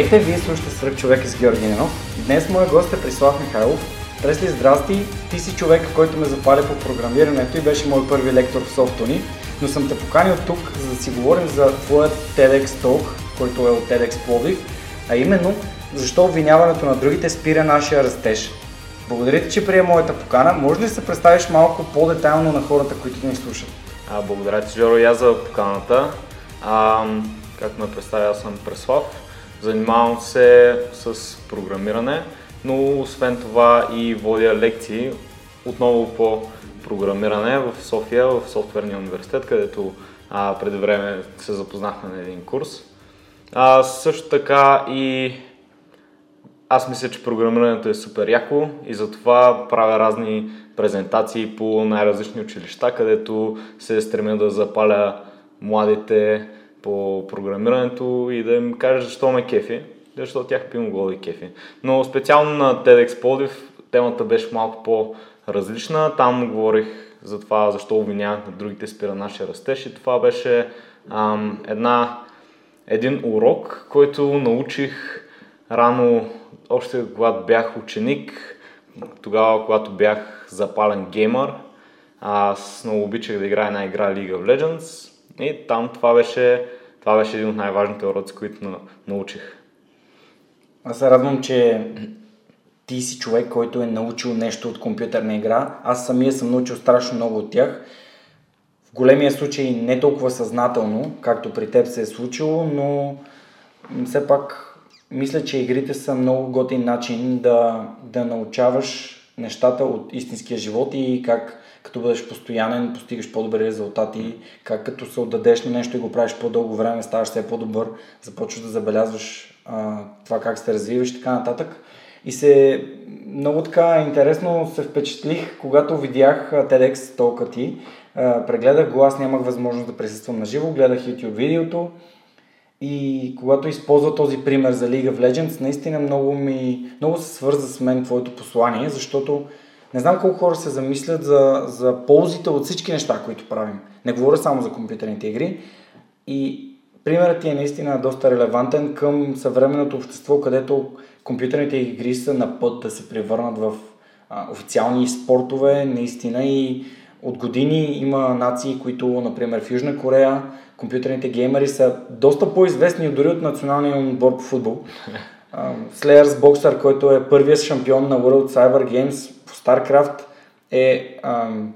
Здравейте, вие слушате Свърх човек с Георги Ненов. Днес моя гост е Прислав Михайлов. Пресли, здрасти! Ти си човек, който ме запали по програмирането и беше мой първи лектор в Софтуни, но съм те поканил тук, за да си говорим за твоят TEDx Talk, който е от TEDx Пловдив, а именно защо обвиняването на другите спира нашия растеж. Благодаря ти, че прие моята покана. Може ли да се представиш малко по-детайлно на хората, които ни слушат? А, благодаря ти, Жоро, аз за поканата. А, както ме представя, аз съм Преслав. Занимавам се с програмиране, но освен това и водя лекции отново по програмиране в София, в Софтуерния университет, където а, преди време се запознахме на един курс. А, също така и аз мисля, че програмирането е супер яко и затова правя разни презентации по най-различни училища, където се стремя да запаля младите по програмирането и да им кажа защо ме кефи, защото тях би могло да кефи. Но специално на TEDx Плодив темата беше малко по-различна. Там говорих за това защо обвиняват на другите спира нашия растеж и това беше ам, една, един урок, който научих рано, още когато бях ученик, тогава когато бях запален геймър. Аз много обичах да играя една игра League of Legends и там това беше, това беше един от най-важните уроци, които научих. Аз се радвам, че ти си човек, който е научил нещо от компютърна игра. Аз самия съм научил страшно много от тях. В големия случай не толкова съзнателно, както при теб се е случило, но все пак мисля, че игрите са много готин начин да, да научаваш нещата от истинския живот и как като бъдеш постоянен, постигаш по-добри резултати, как като се отдадеш на нещо и го правиш по-дълго време, ставаш все по-добър, започваш да забелязваш а, това как се развиваш и така нататък. И се много така интересно се впечатлих, когато видях TEDx толка ти. Прегледах го, аз нямах възможност да присъствам на живо, гледах YouTube видеото и когато използва този пример за League of Legends, наистина много, ми, много се свърза с мен твоето послание, защото не знам колко хора се замислят за, за ползите от всички неща, които правим. Не говоря само за компютърните игри. И примерът ти е наистина доста релевантен към съвременното общество, където компютърните игри са на път да се превърнат в а, официални спортове, наистина и от години има нации, които, например в Южна Корея, компютърните геймери са доста по-известни дори от националния отбор по футбол. Slayers Boxer, който е първият шампион на World Cyber Games по StarCraft е ам,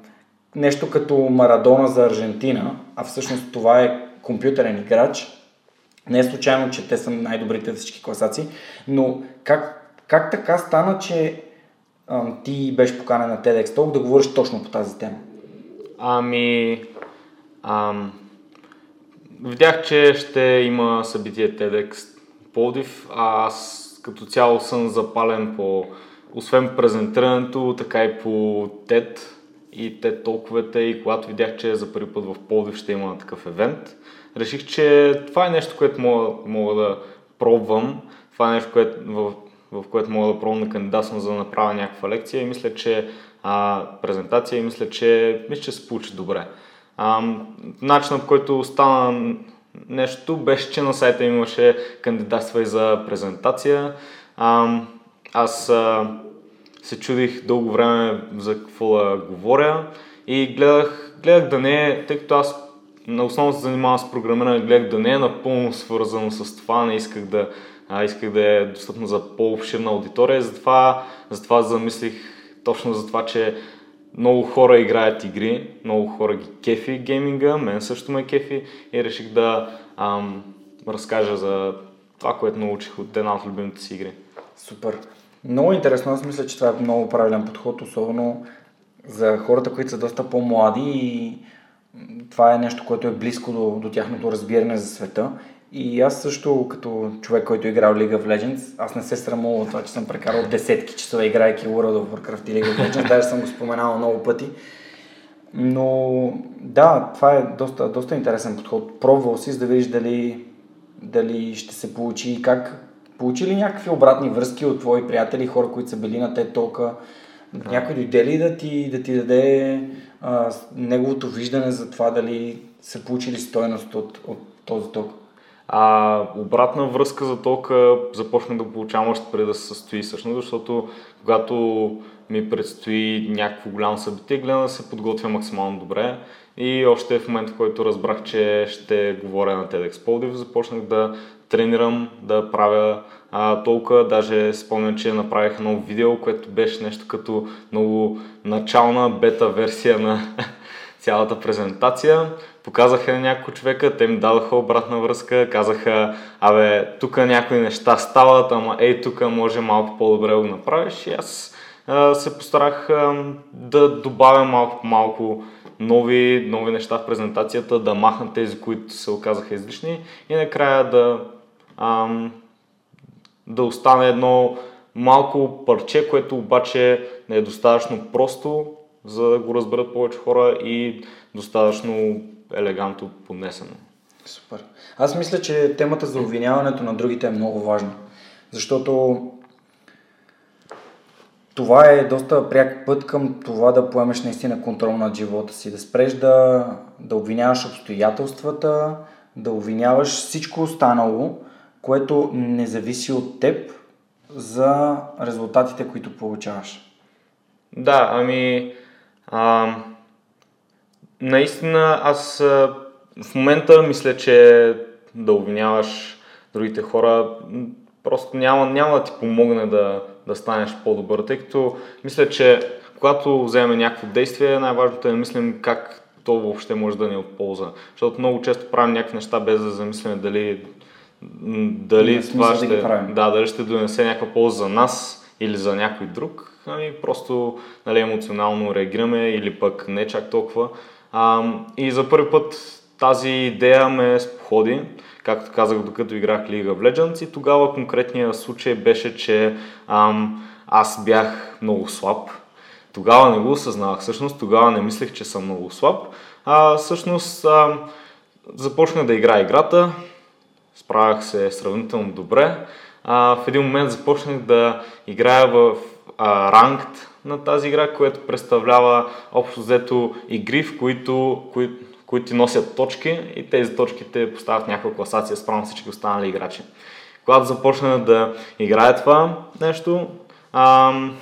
нещо като Марадона за Аржентина, а всъщност това е компютърен играч. Не е случайно, че те са най-добрите в всички класации, но как, как така стана, че ам, ти беше поканен на TEDx Talk да говориш точно по тази тема? Ами, ам, видях, че ще има събитие TEDx Пловдив, а аз като цяло съм запален по, освен презентирането, така и по TED и TED толковете и когато видях, че за първи път в Пловдив ще има такъв евент, реших, че това е нещо, което мога, мога да пробвам, това е нещо, което, в, в което мога да пробвам да кандидатствам за да направя някаква лекция. И мисля, че а, презентация и мисля, че, мисля, че се получи добре. Начинът, по който стана нещо беше, че на сайта имаше кандидатства и за презентация. А, аз а, се чудих дълго време за какво да говоря и гледах, гледах да не е, тъй като аз на основно се занимавам с програмиране, гледах да не е напълно свързано с това, не исках да, а, исках да е достъпно за по-обширна аудитория, затова, затова замислих точно за това, че много хора играят игри, много хора ги кефи гейминга, мен също ме кефи и реших да ам, разкажа за това, което научих от една от любимите си игри. Супер. Много интересно, аз мисля, че това е много правилен подход, особено за хората, които са доста по-млади и това е нещо, което е близко до, до тяхното разбиране за света. И аз също, като човек, който е играл League of Legends, аз не се срамувам от това, че съм прекарал десетки часове играйки World of Warcraft и League of Legends, даже съм го споменал много пъти. Но да, това е доста, доста интересен подход. Пробвал си, за да видиш дали, дали ще се получи и как. Получи ли някакви обратни връзки от твои приятели, хора, които са били на те тока? Някой дойде ли да ти, да ти даде а, неговото виждане за това дали са получили стойност от, от този ток? А обратна връзка за тока започнах да получавам още преди да се състои всъщност, защото когато ми предстои някакво голямо събитие, гледам да се подготвя максимално добре. И още в момента, в който разбрах, че ще говоря на TEDx Podium, започнах да тренирам, да правя а, толкова. Даже спомням, че направих едно видео, което беше нещо като много начална бета версия на цялата презентация. Показаха на няколко човека, те ми дадоха обратна връзка, казаха, абе, тук някои неща стават, ама ей, тук може малко по-добре го направиш. И аз а, се постарах а, да добавя малко по малко нови, нови неща в презентацията, да махна тези, които се оказаха излишни и накрая да, ам, да остане едно малко парче, което обаче не е достатъчно просто, за да го разберат повече хора и достатъчно елегантно поднесено. Супер. Аз мисля, че темата за обвиняването на другите е много важна, защото това е доста пряк път към това да поемеш наистина контрол над живота си, да спреш да, да обвиняваш обстоятелствата, да обвиняваш всичко останало, което не зависи от теб за резултатите, които получаваш. Да, ами а, наистина аз в момента мисля, че да обвиняваш другите хора просто няма, няма да ти помогне да, да станеш по-добър, тъй като мисля, че когато вземем някакво действие, най-важното е да мислим как то въобще може да ни е от полза. Защото много често правим някакви неща без да замислим дали, дали това ще, да, да, дали ще донесе някаква полза за нас или за някой друг. Ами просто нали, емоционално реагираме или пък не чак толкова. А, и за първи път тази идея ме споходи както казах, докато играх League of Legends и тогава конкретният случай беше, че ам, аз бях много слаб. Тогава не го осъзнавах, всъщност тогава не мислех, че съм много слаб. А, всъщност ам, започнах да играя играта, справях се сравнително добре. А, в един момент започнах да играя в а, ранкт на тази игра, което представлява общо взето игри, в които, кои, които ти носят точки и тези точки те поставят някаква класация спрямо всички останали играчи. Когато започна да играя това нещо, ам,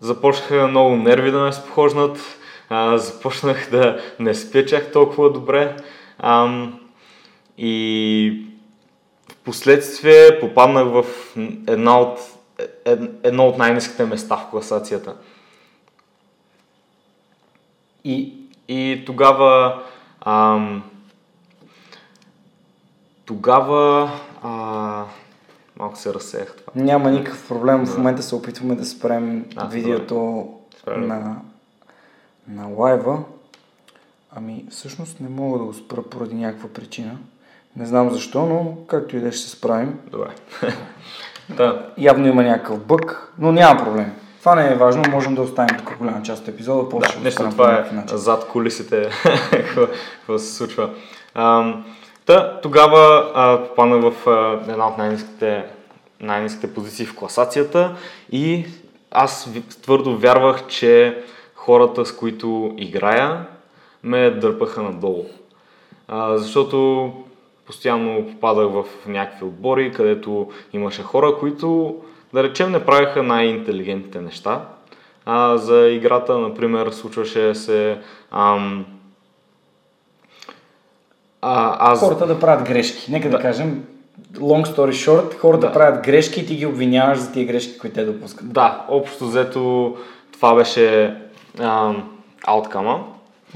започнаха много нерви да ме спохожнат, а, започнах да не спечах толкова добре ам, и в последствие попаднах в една от, едно от най-низките места в класацията. И и тогава ам, тогава а, малко се разсеях това. Няма никакъв проблем. В момента се опитваме да спрем а, видеото на, на лайва. Ами, всъщност не мога да го спра поради някаква причина. Не знам защо, но както и да ще се справим. Добре. да. Явно има някакъв бък, но няма проблем. Това не е важно, можем да оставим тук голяма част от епизода. После да, нещо това е начин. зад колисите, какво се случва. А, та, тогава а, попаднах в а, една от най-низките, най-низките позиции в класацията и аз твърдо вярвах, че хората, с които играя, ме дърпаха надолу. А, защото постоянно попадах в някакви отбори, където имаше хора, които да речем, не правиха най-интелигентните неща. А, за играта, например, случваше се ам, А, аз... Хората да правят грешки. Нека да, да кажем, long story short, хората да. правят грешки и ти ги обвиняваш за тия грешки, които те допускат. Да, общо взето това беше ауткама.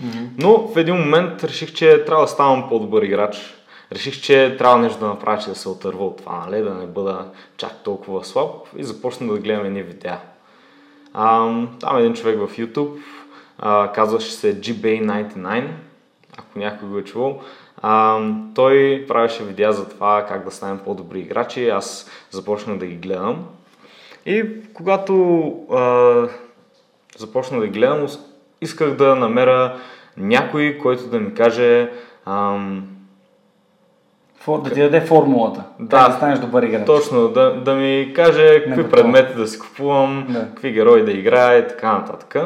Mm-hmm. Но в един момент реших, че трябва да ставам по-добър играч. Реших, че трябва нещо да направя, че да се отърва от това, нали? да не бъда чак толкова слаб и започна да гледам едни видеа. А, там един човек в YouTube, а, казваше се GBay99, ако някой го е чувал. А, той правеше видеа за това как да станем по-добри играчи. Аз започнах да ги гледам. И когато а, започнах да ги гледам, исках да намеря някой, който да ми каже ам, да ти даде формулата. Да, да станеш добър играч. Точно, да, да ми каже какви предмети да си купувам, да. какви герои да играе и така нататък.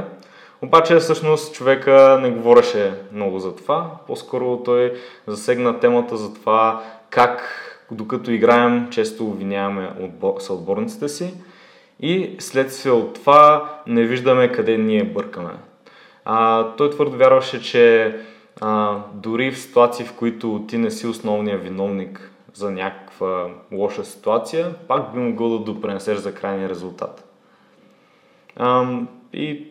Обаче всъщност човека не говореше много за това. По-скоро той засегна темата за това как докато играем често обвиняваме съотборниците си и следствие от това не виждаме къде ние бъркаме. А, той твърдо вярваше, че а, дори в ситуации, в които ти не си основният виновник за някаква лоша ситуация, пак би могъл да допренесеш за крайния резултат. А, и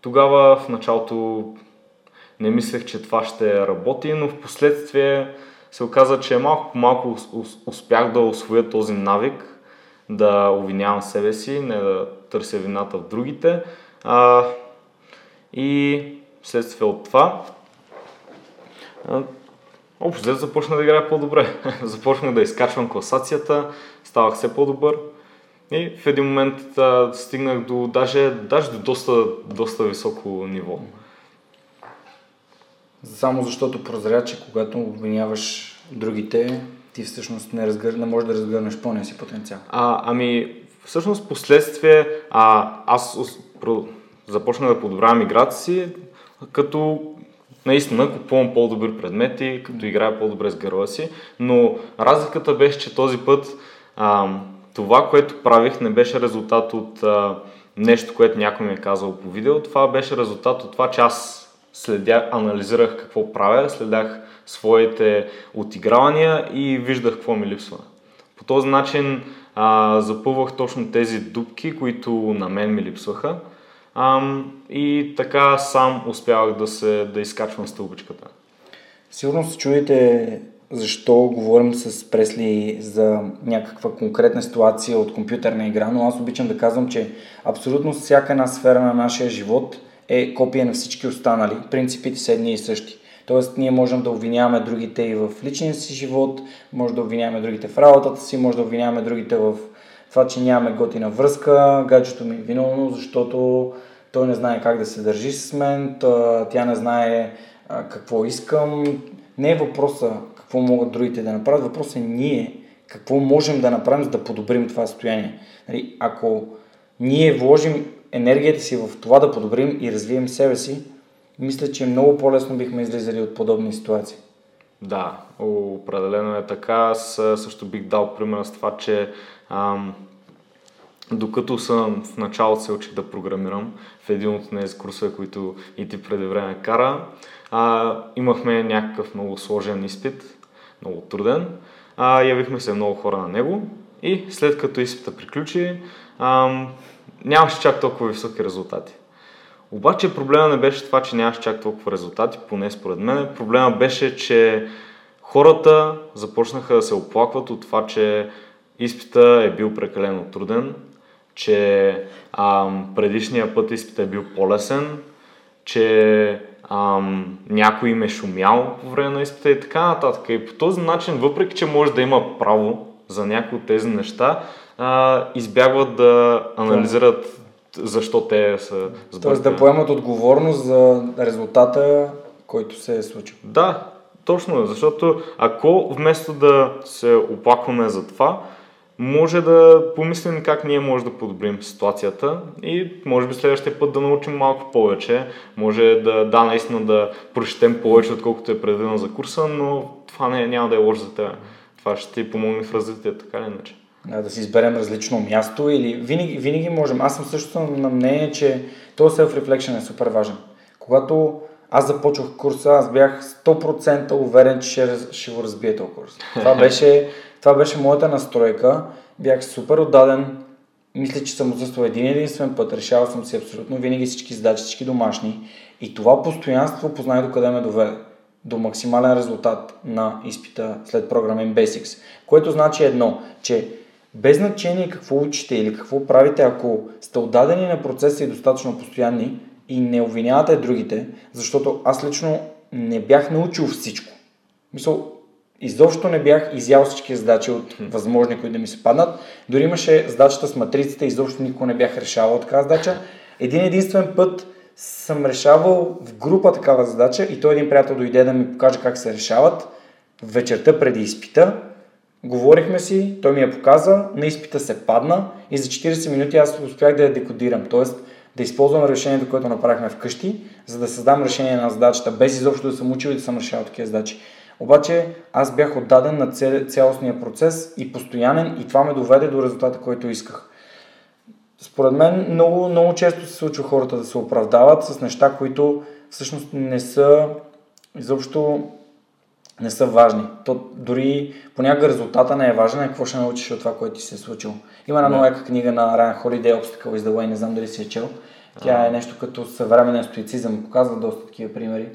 тогава в началото не мислех, че това ще работи, но в последствие се оказа, че малко по малко успях да освоя този навик, да обвинявам себе си, не да търся вината в другите. А, и следствие от това Общо взето започна да играя по-добре. Започнах да изкачвам класацията, ставах все по-добър. И в един момент а, стигнах до даже, даже до доста, доста високо ниво. Само защото прозря, че когато обвиняваш другите, ти всъщност не, разгър... не можеш да разгърнеш пълния си потенциал. А, ами, всъщност последствие а, аз започнах да подобрявам играта си, като наистина купувам по-добри предмети, като играя по-добре с героя си, но разликата беше, че този път а, това, което правих, не беше резултат от а, нещо, което някой ми е казал по видео. Това беше резултат от това, че аз следя, анализирах какво правя, следях своите отигравания и виждах какво ми липсва. По този начин а, запълвах точно тези дупки, които на мен ми липсваха Ам, и така сам успявах да, се, да изкачвам стълбичката. Сигурно се чуете защо говорим с Пресли за някаква конкретна ситуация от компютърна игра, но аз обичам да казвам, че абсолютно всяка една сфера на нашия живот е копия на всички останали. Принципите са едни и същи. Тоест, ние можем да обвиняваме другите и в личния си живот, може да обвиняваме другите в работата си, може да обвиняваме другите в това, че нямаме готина връзка, гаджето ми е виновно, защото той не знае как да се държи с мен, тя не знае какво искам. Не е въпроса какво могат другите да направят, въпросът е ние какво можем да направим, за да подобрим това състояние. Нали, ако ние вложим енергията си в това да подобрим и развием себе си, мисля, че много по-лесно бихме излизали от подобни ситуации. Да, определено е така. Аз също бих дал пример с това, че ам, докато съм в началото се учих да програмирам в един от тези курсове, които и ти преди време кара, а, имахме някакъв много сложен изпит, много труден. А, явихме се много хора на него и след като изпита приключи, а, нямаше чак толкова високи резултати. Обаче проблема не беше това, че нямаше чак толкова резултати, поне според мен. Проблема беше, че хората започнаха да се оплакват от това, че изпита е бил прекалено труден, че ам, предишния път изпит е бил по-лесен, че ам, някой им е шумял по време на изпита и така нататък. И по този начин, въпреки че може да има право за някои от тези неща, а, избягват да анализират защо те са сбъркани. Тоест да поемат отговорност за резултата, който се е случил. Да, точно, защото ако вместо да се оплакваме за това, може да помислим как ние може да подобрим ситуацията и може би следващия път да научим малко повече. Може да, да наистина да прочетем повече, отколкото е предвидено за курса, но това не, няма да е лошо за теб. Това ще ти помогне в развитието, така или иначе. Да, си изберем различно място или винаги, винаги можем. Аз съм също на мнение, че този self-reflection е супер важен. Когато аз започвах курса, аз бях 100% уверен, че ще, ще го разбия този курс. Това беше, това беше моята настройка. Бях супер отдаден. Мисля, че съм отсъствал един единствен път. Решавал съм си абсолютно винаги всички задачи, всички домашни. И това постоянство познай до къде ме доведе. До максимален резултат на изпита след програмен Basics. Което значи едно, че без значение какво учите или какво правите, ако сте отдадени на процеса и достатъчно постоянни и не обвинявате другите, защото аз лично не бях научил всичко. Мисъл, изобщо не бях изял всички задачи от възможни, които да ми се паднат. Дори имаше задачата с матриците, изобщо никога не бях решавал такава задача. Един единствен път съм решавал в група такава задача и той един приятел дойде да ми покаже как се решават вечерта преди изпита Говорихме си, той ми я показа, на изпита се падна и за 40 минути аз успях да я декодирам, т.е. да използвам решението, което направихме вкъщи, за да създам решение на задачата, без изобщо да съм учил и да съм решавал такива задачи. Обаче аз бях отдаден на цялостния процес и постоянен и това ме доведе до резултата, който исках. Според мен много, много често се случва хората да се оправдават с неща, които всъщност не са изобщо не са важни. То дори понякога резултата не е важен, а какво ще научиш от това, което ти се е случило. Има една нова книга на Райан Холидей, Obstacle is the Way, не знам дали си е чел. Тя е нещо като съвременен стоицизъм, показва доста такива примери.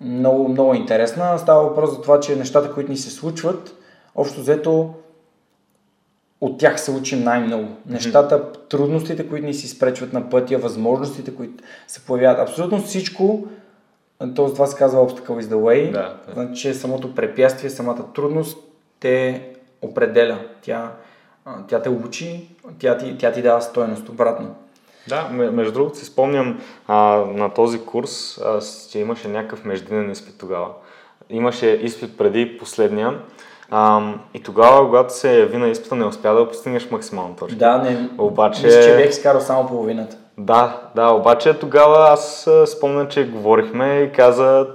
Много, много интересна. Става въпрос за това, че нещата, които ни се случват, общо взето от тях се учим най-много. Нещата, трудностите, които ни си спречват на пътя, възможностите, които се появяват. Абсолютно всичко то това се казва Obstacle is the way. Да, да. Значи, самото препятствие, самата трудност те определя. Тя, тя те учи, тя ти, тя ти дава стоеност обратно. Да, между другото си спомням а, на този курс, а, че имаше някакъв междинен изпит тогава. Имаше изпит преди последния. А, и тогава, когато се яви на изпита, не успя да постигнеш максимално точка. Да, не. Обаче... Мисля, че бях изкарал само половината. Да, да, обаче тогава аз спомня, че говорихме и каза,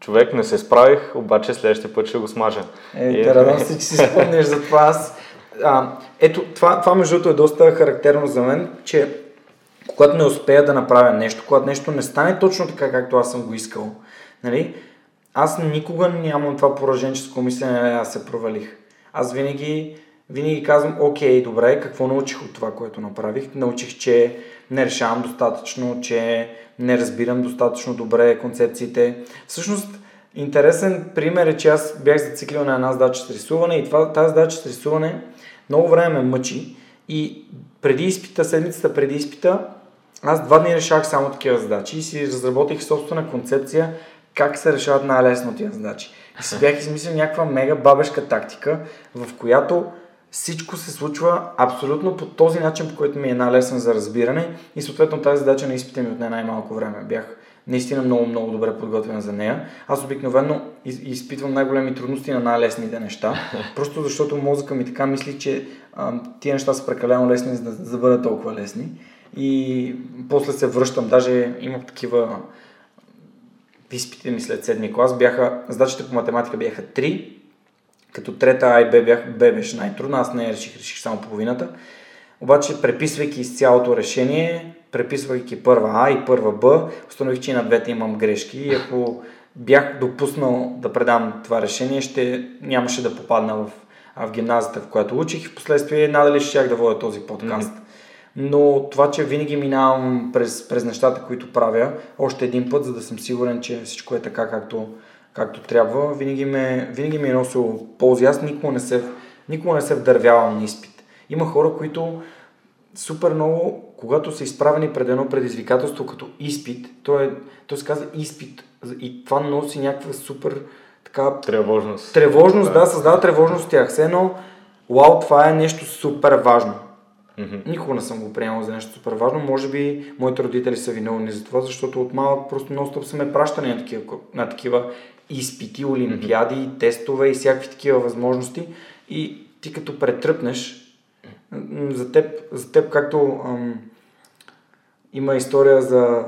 човек не се справих, обаче следващия път ще го смажа. Е, и... радвам се, че си спомняш за това. Аз, а, ето, това, това между другото е доста характерно за мен, че когато не успея да направя нещо, когато нещо не стане точно така, както аз съм го искал, нали, аз никога нямам това пораженческо мислене, аз се провалих. Аз винаги, винаги казвам, окей, добре, какво научих от това, което направих? Научих, че не решавам достатъчно, че не разбирам достатъчно добре концепциите. Всъщност, интересен пример е, че аз бях зациклил на една задача с рисуване и това, тази задача с рисуване много време ме мъчи и преди изпита, седмицата преди изпита, аз два дни решавах само такива задачи и си разработих собствена концепция как се решават най-лесно тия задачи. И си бях измислил някаква мега бабешка тактика, в която всичко се случва абсолютно по този начин, по който ми е най-лесен за разбиране и съответно тази задача на изпита ми отне най-малко време. Бях наистина много, много добре подготвен за нея. Аз обикновено изпитвам най-големи трудности на най-лесните неща, просто защото мозъка ми така мисли, че а, тия неща са прекалено лесни, за да, за да бъдат толкова лесни. И после се връщам, даже имах такива изпити ми след седми клас, бяха, задачите по математика бяха три, като трета А и Б, бях, Б беше най-трудна, аз не реших, реших само половината. Обаче, преписвайки с цялото решение, преписвайки първа А и първа Б, установих, че и на двете имам грешки и ако бях допуснал да предам това решение, ще нямаше да попадна в, в гимназията, в която учих и в последствие надали ще да водя този подкаст. Mm-hmm. Но това, че винаги минавам през, през нещата, които правя, още един път, за да съм сигурен, че всичко е така, както, както трябва, винаги ме, винаги ми е носил ползи. Аз никога не се, никога не се вдървявам на изпит. Има хора, които супер много, когато са изправени пред едно предизвикателство като изпит, то, е, то се казва изпит и това носи някаква супер така... Тревожност. Тревожност, да, да създава тревожност в тях. Все едно, вау, това е нещо супер важно. Mm-hmm. Никога не съм го приемал за нещо супер важно. Може би моите родители са виновни за това, защото от малък просто ностоп са ме пращани на такива, на такива изпити, олимпиади, mm-hmm. тестове и всякакви такива възможности. И ти като претръпнеш, за теб, за теб както ам, има история за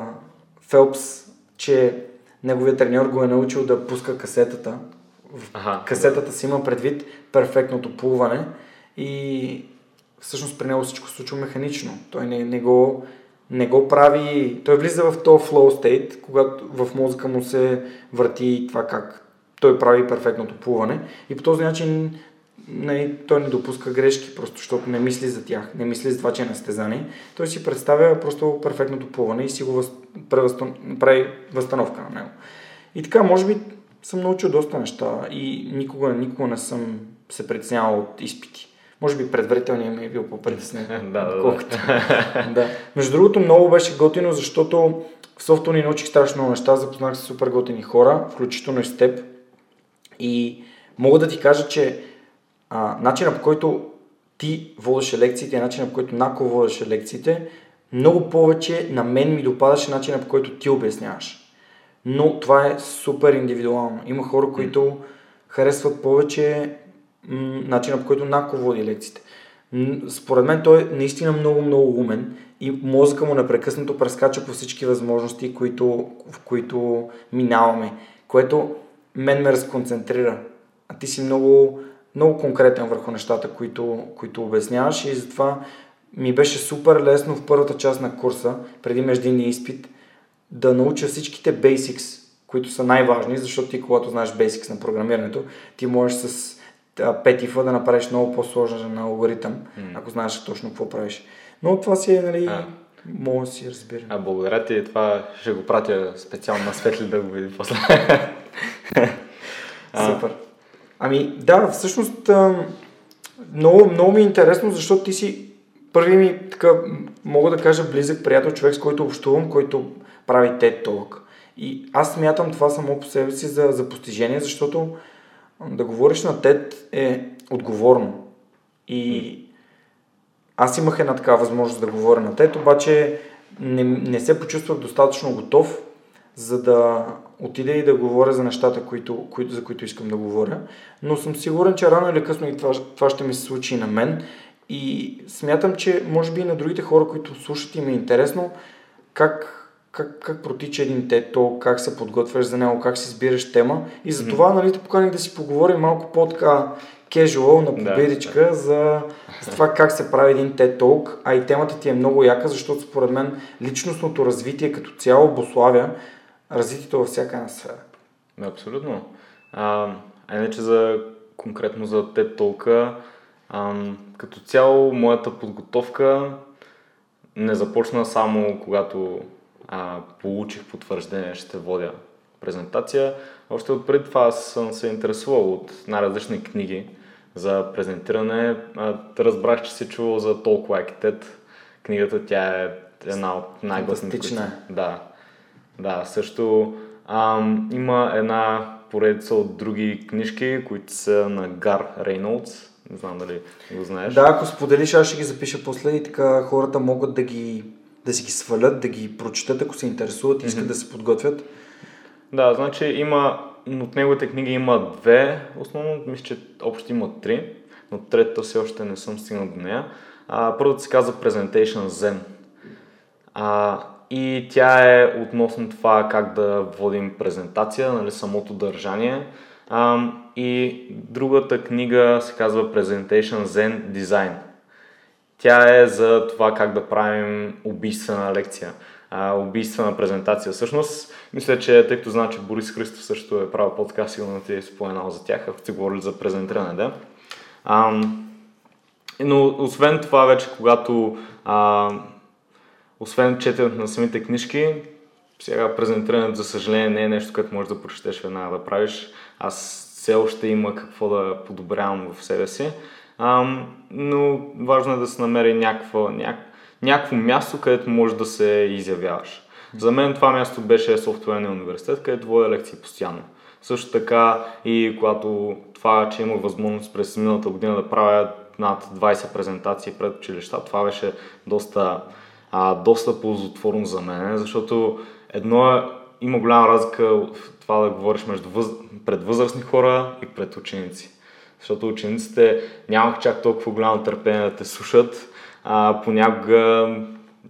Фелпс, че неговият треньор го е научил да пуска касетата. В ага, касетата си има предвид перфектното плуване и всъщност при него всичко се случва механично. Той не, не го не го прави, той влиза в този flow state, когато в мозъка му се върти това как той прави перфектното плуване и по този начин не, той не допуска грешки, просто защото не мисли за тях, не мисли за това, че е на стезание. Той си представя просто перфектното плуване и си го прави възстановка на него. И така, може би съм научил доста неща и никога, никога не съм се притеснявал от изпити. Може би предварителният ми е бил по-притеснен. да, да, да. Между другото, много беше готино, защото в софтуер ни научих страшно много неща, запознах се с супер готини хора, включително и с теб. И мога да ти кажа, че а, начинът по който ти водеше лекциите и начинът по който Нако водеше лекциите, много повече на мен ми допадаше начинът по който ти обясняваш. Но това е супер индивидуално. Има хора, които харесват повече начинът по който Нако води лекциите. Според мен той е наистина много, много умен и мозъка му непрекъснато прескача по всички възможности, които, в които минаваме, което мен ме разконцентрира. А ти си много, много конкретен върху нещата, които, които обясняваш и затова ми беше супер лесно в първата част на курса, преди междинния изпит, да науча всичките basics, които са най-важни, защото ти когато знаеш basics на програмирането, ти можеш с петифа да направиш много по-сложен алгоритъм, mm. ако знаеш точно какво правиш. Но това си е, нали, а. мога да си разбира. А благодаря ти, това ще го пратя специално на Светли да го види после. Супер. Ами да, всъщност много, много ми е интересно, защото ти си първи ми, така, мога да кажа, близък приятел, човек с който общувам, който прави TED Talk. И аз смятам това само по себе си за, за постижение, защото да говориш на TED е отговорно. И аз имах една такава възможност да говоря на TED, обаче не, не се почувствах достатъчно готов, за да отида и да говоря за нещата, които, които, за които искам да говоря. Но съм сигурен, че рано или късно и това, това ще ми се случи и на мен. И смятам, че може би и на другите хора, които слушат им е интересно как, как, как протича един тето, как се подготвяш за него, как си избираш тема. И за това, нали, те поканих да си поговорим малко по-така кежуал на победичка да. За, за това как се прави един TED Talk, а и темата ти е много яка, защото според мен личностното развитие като цяло обославя развитието във всяка една сфера. Абсолютно. А, а иначе за, конкретно за TED Talk, като цяло моята подготовка не започна само когато а, получих потвърждение, ще водя презентация. Още от преди това съм се интересувал от най-различни книги за презентиране. Разбрах, че се чувал за толкова Акитет. Книгата тя е една от най-гласните. Които... Да. Да, също ам, има една поредица от други книжки, които са на Гар Рейнолдс. Не знам дали го знаеш. Да, ако споделиш, аз ще ги запиша после и така хората могат да ги да си ги свалят, да ги прочитат, ако се интересуват и искат mm-hmm. да се подготвят. Да, значи има, от неговите книги има две, основно мисля, че общо има три, но третата все още не съм стигнал до нея. А, първата се казва Presentation Zen. А, и тя е относно това как да водим презентация, нали, самото държание. А, и другата книга се казва Presentation Zen Design. Тя е за това как да правим убийствена лекция, а, убийствена презентация. Всъщност, мисля, че тъй като знам, че Борис Христов също е правил подкаст, сигурно ти е споменал за тях, ако сте говорили за презентиране, да. А, но освен това вече, когато а, освен четенето на самите книжки, сега презентирането, за съжаление, не е нещо, което можеш да прочетеш веднага да правиш. Аз все още има какво да подобрявам в себе си. Ам, но важно е да се намери някакво, няк, някакво място, където можеш да се изявяваш. За мен това място беше софтуерния университет, където водя лекции постоянно. Също така и когато това, че имах възможност през миналата година да правя над 20 презентации пред училища, това беше доста а, доста ползотворно за мен, защото едно е, има голяма разлика в това да говориш между въз... пред възрастни хора и пред ученици. Защото учениците нямах чак толкова голямо търпение да те слушат, а понякога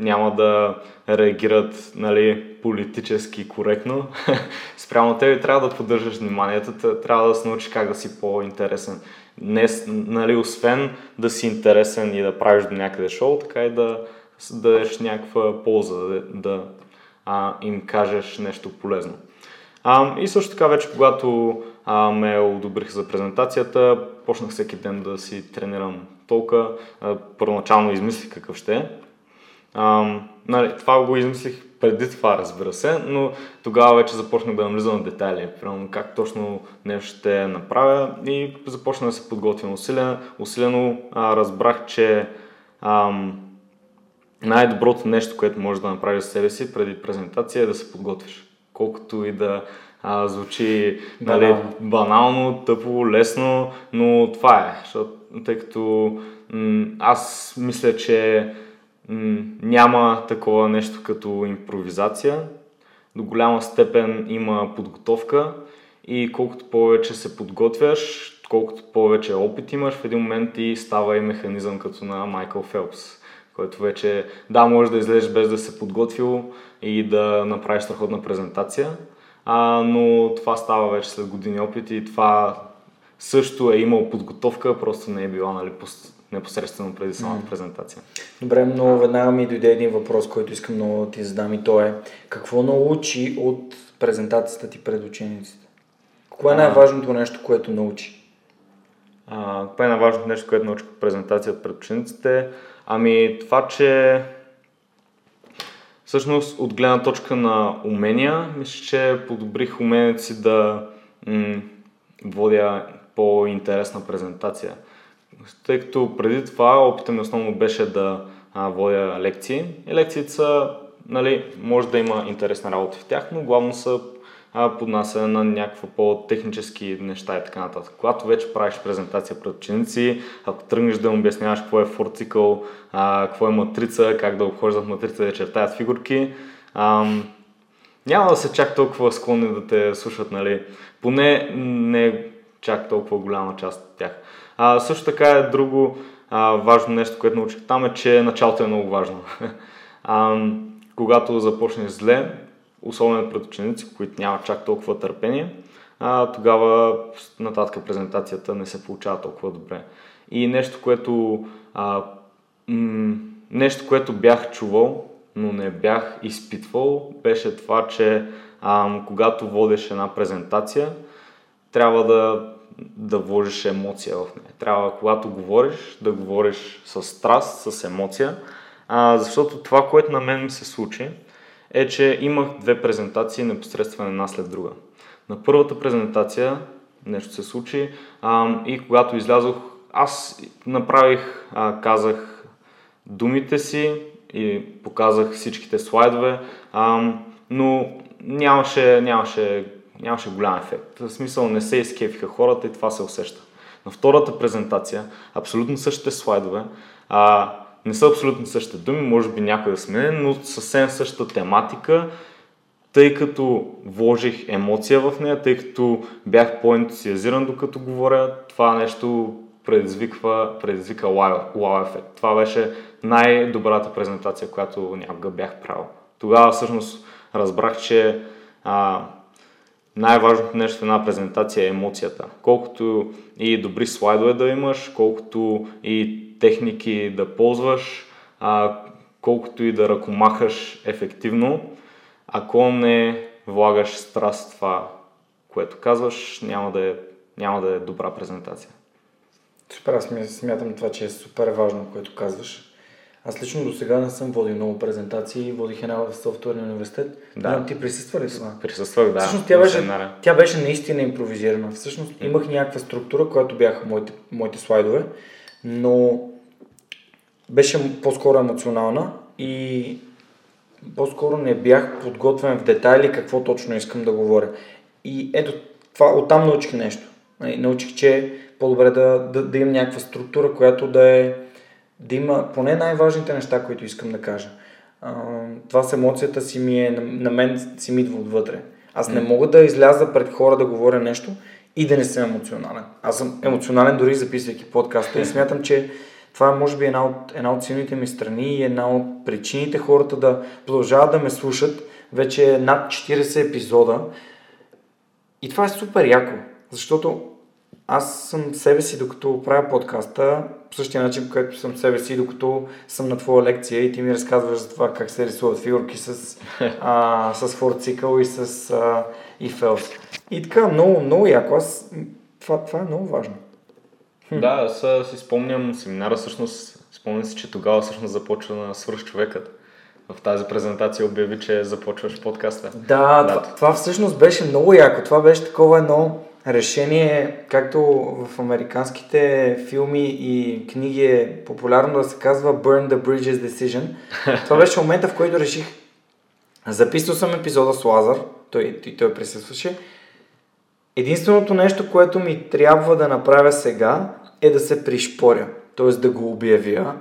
няма да реагират нали, политически коректно. Спрямо тебе трябва да поддържаш вниманието, трябва да се научиш как да си по-интересен. Не, нали, освен да си интересен и да правиш до някъде шоу, така и да да дадеш някаква полза, да, да а, им кажеш нещо полезно. А, и също така вече, когато а, ме одобрих за презентацията, почнах всеки ден да си тренирам толка. Първоначално измислих какъв ще е. А, нали, това го измислих преди това, разбира се, но тогава вече започнах да навлизам на детайли, прямо как точно нещо ще направя и започнах да се подготвям усилено. усилено а, разбрах, че ам, най-доброто нещо, което можеш да направиш за себе си преди презентация е да се подготвиш. Колкото и да а, звучи нали, банално. банално, тъпо, лесно, но това е. Защото, тъй като м- аз мисля, че м- няма такова нещо като импровизация. До голяма степен има подготовка и колкото повече се подготвяш, колкото повече опит имаш, в един момент и става и механизъм като на Майкъл Фелпс който вече, да, може да излезеш без да се подготвил и да направиш страхотна презентация, а, но това става вече след години опит и това също е имал подготовка, просто не е била нали, непосредствено преди самата презентация. Добре, но веднага ми дойде един въпрос, който искам много да ти задам и то е какво научи от презентацията ти пред учениците? Кое е най-важното нещо, което научи? А, кое е най-важното нещо, което научи от презентацията пред учениците? Ами това, че всъщност от гледна точка на умения, мисля, че подобрих умението си да м- водя по-интересна презентация. Тъй като преди това опитът ми основно беше да а, водя лекции. И лекциите са, нали, може да има интересна работа в тях, но главно са а, поднасяне на някаква по-технически неща и така нататък. Когато вече правиш презентация пред ученици, ако тръгнеш да им обясняваш какво е форцикъл, а, какво е матрица, как да обхождат матрица да чертаят фигурки, а, няма да се чак толкова склонни да те слушат, нали? Поне не чак толкова голяма част от тях. А, също така е друго а, важно нещо, което научих там е, че началото е много важно. а, когато започнеш зле, особено пред ученици, които нямат чак толкова търпение, а, тогава нататък презентацията не се получава толкова добре. И нещо, което, а, м- нещо, което бях чувал, но не бях изпитвал, беше това, че а, когато водиш една презентация, трябва да, да вложиш емоция в нея. Трябва, когато говориш, да говориш с страст, с емоция, а, защото това, което на мен ми се случи, е, че имах две презентации непосредствено една след друга. На първата презентация нещо се случи а, и когато излязох, аз направих, а, казах думите си и показах всичките слайдове, а, но нямаше, нямаше, нямаше голям ефект. В смисъл не се изкефиха хората и това се усеща. На втората презентация, абсолютно същите слайдове, а, не са абсолютно същите думи, може би някой да смене, но съвсем същата тематика, тъй като вложих емоция в нея, тъй като бях по-ентусиазиран докато говоря, това нещо предизвиква, предизвика wow ефект. Това беше най-добрата презентация, която някога бях правил. Тогава всъщност разбрах, че а, най-важното нещо в една презентация е емоцията. Колкото и добри слайдове да имаш, колкото и техники да ползваш, а, колкото и да ръкомахаш ефективно, ако не влагаш страст това, което казваш, няма да е, няма да е добра презентация. Супер, аз смятам това, че е супер важно, което казваш. Аз лично до сега не съм водил много презентации, водих една в софтуерния университет. Да. Но ти присъства ли това? Присъствах, да. Всъщност тя беше, тя беше наистина импровизирана. Всъщност имах някаква структура, която бяха моите, моите слайдове, но беше по-скоро емоционална и по-скоро не бях подготвен в детайли какво точно искам да говоря. И ето, това, оттам научих нещо. Нали, научих, че е по-добре да, да, да имам някаква структура, която да е да има поне най-важните неща, които искам да кажа. А, това с емоцията си ми е, на, на мен си ми идва отвътре. Аз не мога да изляза пред хора да говоря нещо и да не съм емоционален. Аз съм емоционален дори записвайки подкаста и смятам, че това е може би една от, една от силните ми страни и една от причините хората да продължават да ме слушат вече над 40 епизода. И това е супер яко, защото аз съм себе си, докато правя подкаста, по същия начин, по който съм себе си, докато съм на твоя лекция и ти ми разказваш за това как се рисуват фигурки с, а, с форцикъл и с а, и фелс. И така, много, много яко. Аз, това, това е много важно. Да, аз си спомням семинара, всъщност, спомням си, че тогава всъщност започва на свърх човекът. В тази презентация обяви, че започваш подкаста. Да, това, това всъщност беше много яко. Това беше такова едно решение, както в американските филми и книги е популярно да се казва Burn the Bridges Decision. Това беше момента, в който реших, записал съм епизода с Лазар, той, той, той присъстваше. Единственото нещо, което ми трябва да направя сега е да се пришпоря, т.е. да го обявя,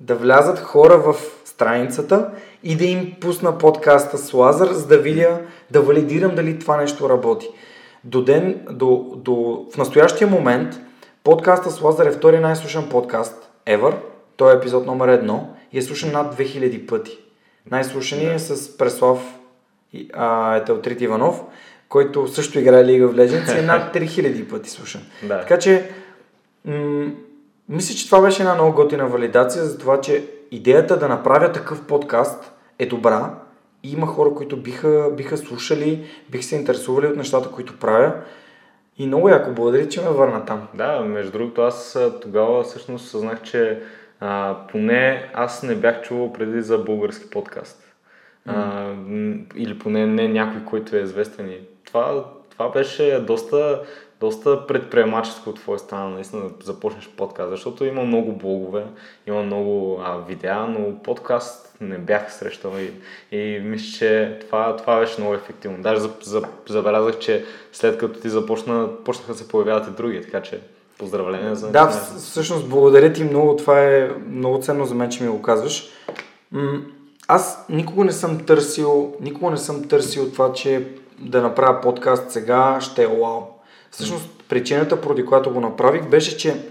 да влязат хора в страницата и да им пусна подкаста с Лазар, за да видя, да валидирам дали това нещо работи. До ден, до, до, в настоящия момент подкаста с Лазар е втори най-слушан подкаст ever. Той е епизод номер едно и е слушан над 2000 пъти. Най-слушания е с Преслав а, Етелтрит Иванов, който също играе League of Legends и е над 3000 пъти слушан. Да. Така че, м- мисля, че това беше една много готина валидация за това, че идеята да направя такъв подкаст е добра и има хора, които биха, биха слушали, биха се интересували от нещата, които правя. И много яко благодаря, че ме върна там. Да, между другото, аз тогава всъщност съзнах, че а, поне аз не бях чувал преди за български подкаст. А, или поне не някой, който е известен. И това, това беше доста, доста предприемаческо от твоя страна, наистина да започнеш подкаст, защото има много блогове, има много а, видеа, но подкаст не бях срещал и, и мисля, че това, това беше много ефективно. Даже за, за, забелязах, че след като ти започна, почнаха да се появяват и други, така че поздравления за Да, всъщност благодаря ти много. Това е много ценно за мен, че ми го казваш. Аз никога не съм търсил, никога не съм търсил това, че да направя подкаст сега ще е вау. Всъщност причината, поради която го направих, беше, че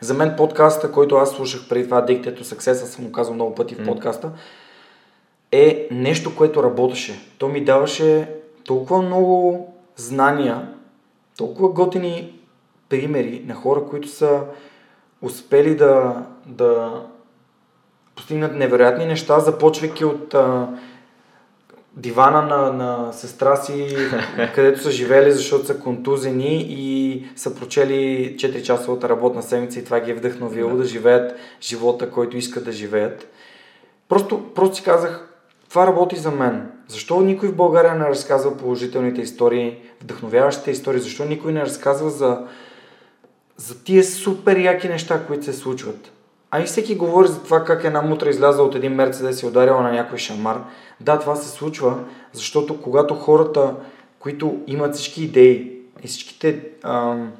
за мен подкаста, който аз слушах преди това, Addicted to Success, аз съм го казал много пъти в подкаста, е нещо, което работеше. То ми даваше толкова много знания, толкова готини примери на хора, които са успели да, да постигнат невероятни неща, започвайки от а, дивана на, на сестра си, където са живели, защото са контузени и са прочели 4-часовата работна седмица и това ги е вдъхновило да. да живеят живота, който искат да живеят. Просто, просто си казах, това работи за мен. Защо никой в България не разказва положителните истории, вдъхновяващите истории? Защо никой не разказва за, за тия супер яки неща, които се случват? А и всеки говори за това как една мутра излязла от един мерцедес и ударила на някой шамар. Да, това се случва, защото когато хората, които имат всички идеи и всичките ам,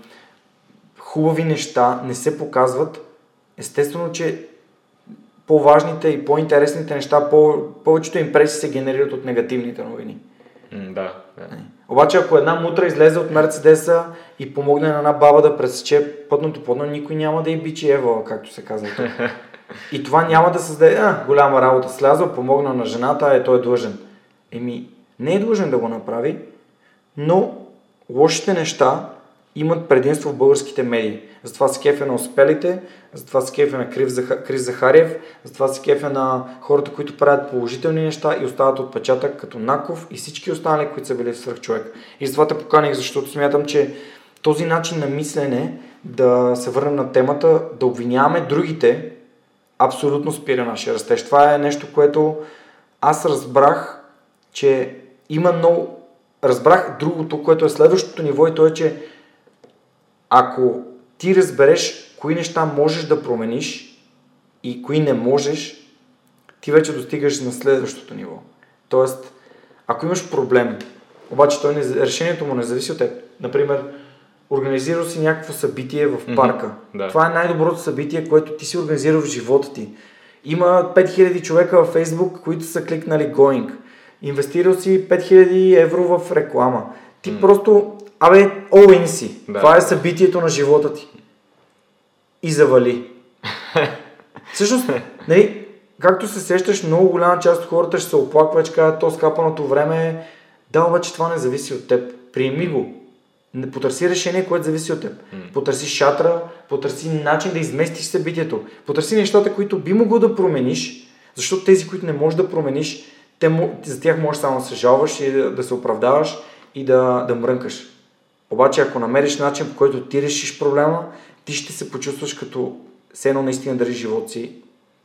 хубави неща не се показват, естествено, че по-важните и по-интересните неща, по- повечето импресии се генерират от негативните новини. Да, да. Обаче ако една мутра излезе от Мерцедеса и помогне на една баба да пресече пътното платно, никой няма да и бичи Ева, както се казва тук. И това няма да създаде а, голяма работа. Слязва, помогна на жената, е той е длъжен. Еми, не е длъжен да го направи, но лошите неща имат предимство в българските медии. Затова се кефя на успелите, затова се кефя на Крис Захариев, затова се кефя на хората, които правят положителни неща и остават отпечатък като Наков и всички останали, които са били в свръхчовек. И затова те поканих, защото смятам, че този начин на мислене, да се върнем на темата, да обвиняваме другите, абсолютно спира нашия растеж. Това е нещо, което аз разбрах, че има много... Разбрах другото, което е следващото ниво и то е, че ако ти разбереш кои неща можеш да промениш и кои не можеш, ти вече достигаш на следващото ниво. Тоест, ако имаш проблем, обаче той не, решението му не зависи от теб. Например, организирал си някакво събитие в парка. да. Това е най-доброто събитие, което ти си организирал в живота ти. Има 5000 човека във Facebook, които са кликнали Going. Инвестирал си 5000 евро в реклама. Ти просто, абе, all in си. Да. Това е събитието на живота ти. И завали. Всъщност, нали, както се сещаш, много голяма част от хората ще се оплакват, ще кажат, то скапаното време е... Да, обаче това не зависи от теб. Приеми го. Не потърси решение, което зависи от теб. Потърси шатра, потърси начин да изместиш събитието. Потърси нещата, които би могъл да промениш, защото тези, които не можеш да промениш, те, за тях можеш само да се жалваш и да, да се оправдаваш и да, да мрънкаш. Обаче, ако намериш начин, по който ти решиш проблема, ти ще се почувстваш като все едно наистина държи живот си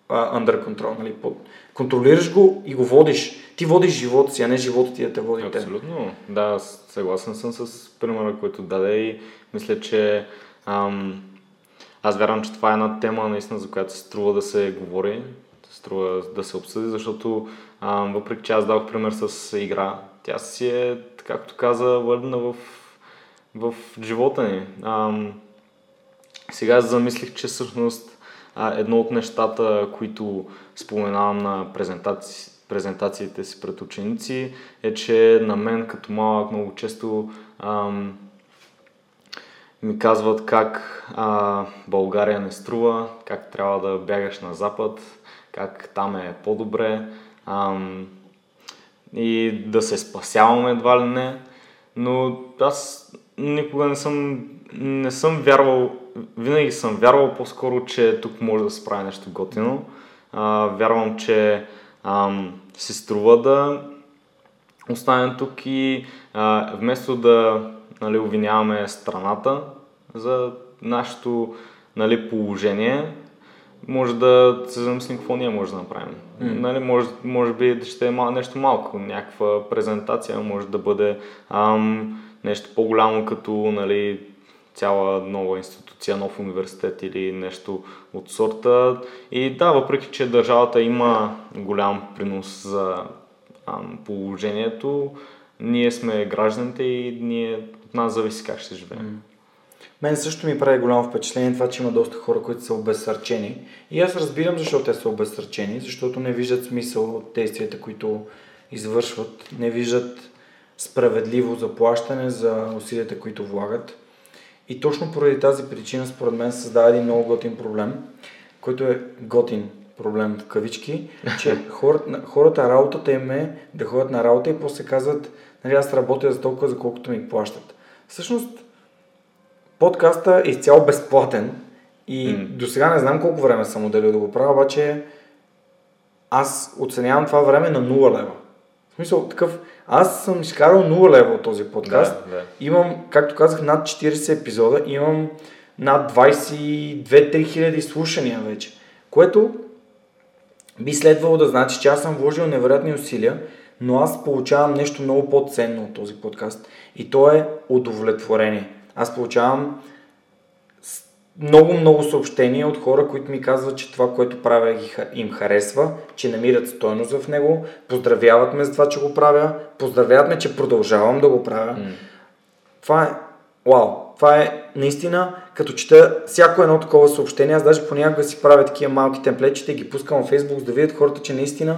а, under control. Нали? Под... Контролираш го и го водиш. Ти водиш живота си, а не живота ти да те води те. Абсолютно. Да, съгласен съм с примера, който даде и мисля, че ам, аз вярвам, че това е една тема наистина, за която се струва да се говори, струва да се обсъди, защото ам, въпреки че аз дадох пример с игра, тя си е, както каза, върна в, в живота ни. Ам, сега замислих, че всъщност едно от нещата, които споменавам на презентации, презентациите си пред ученици, е, че на мен като малък много често ам, ми казват как а, България не струва, как трябва да бягаш на запад, как там е по-добре ам, и да се спасяваме едва ли не. Но аз никога не съм, не съм вярвал, винаги съм вярвал по-скоро, че тук може да се прави нещо готино. А, вярвам, че ам, се струва да останем тук и а, вместо да нали, обвиняваме страната за нашето нали, положение, може да се замислим какво ние може да направим. Mm. Нали, може, може би ще е мал, нещо малко, някаква презентация, може да бъде ам, нещо по-голямо като нали, цяла нова институция, нов университет или нещо от сорта. И да, въпреки че държавата има голям принос за ам, положението, ние сме гражданите и ние, от нас зависи как ще живеем. Мен също ми прави голямо впечатление това, че има доста хора, които са обезсърчени. И аз разбирам защо те са обезсърчени, защото не виждат смисъл от действията, които извършват, не виждат справедливо заплащане за усилията, които влагат. И точно поради тази причина, според мен, създава един много готин проблем, който е готин проблем в кавички, че хората, хората работата им е да ходят на работа и после казват, нали аз работя за толкова, за колкото ми плащат. Всъщност, подкаста е изцяло безплатен и mm. до сега не знам колко време съм отделил да го правя, обаче аз оценявам това време на 0 лева. В смисъл такъв, аз съм изкарал 0 лева от този подкаст. Да, да. Имам, както казах, над 40 епизода, имам над 22-3 хиляди слушания вече, което би следвало да значи, че аз съм вложил невероятни усилия, но аз получавам нещо много по-ценно от този подкаст и то е удовлетворение. Аз получавам много, много съобщения от хора, които ми казват, че това, което правя им харесва, че намират стойност в него, поздравяват ме за това, че го правя, поздравяват ме, че продължавам да го правя. Mm. Това е вау, това е наистина, като чета всяко едно такова съобщение, аз даже понякога си правя такива малки темплетчета и ги пускам в Facebook, за да видят хората, че наистина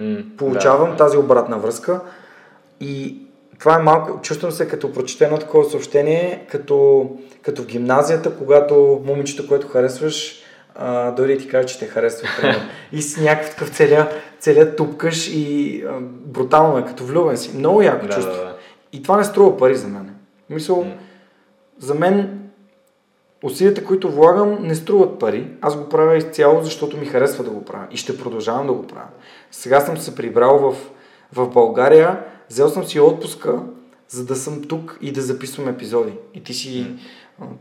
mm, получавам да, тази обратна връзка. И това е малко, чувствам се като прочете едно такова съобщение, като, като в гимназията, когато момичето, което харесваш, а, дори и ти каже, че те харесва. и си някакъв такъв целия, целия тупкаш и а, брутално е, като влюбен си. Много яко да, чувство. Да, да. И това не струва пари за мен. Мисъл, mm. за мен усилията, които влагам, не струват пари. Аз го правя изцяло, защото ми харесва да го правя. И ще продължавам да го правя. Сега съм се прибрал в, в България Взел съм си отпуска, за да съм тук и да записвам епизоди. И ти си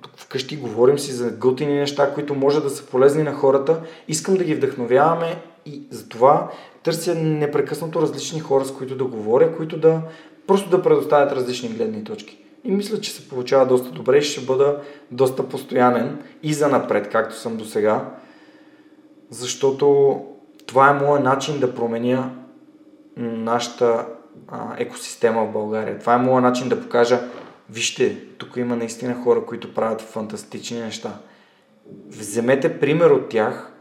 тук вкъщи говорим си за готини неща, които може да са полезни на хората. Искам да ги вдъхновяваме и затова търся непрекъснато различни хора, с които да говоря, които да просто да предоставят различни гледни точки. И мисля, че се получава доста добре и ще бъда доста постоянен и за напред, както съм до сега, защото това е моят начин да променя нашата а, екосистема в България. Това е моят начин да покажа, вижте, тук има наистина хора, които правят фантастични неща. Вземете пример от тях,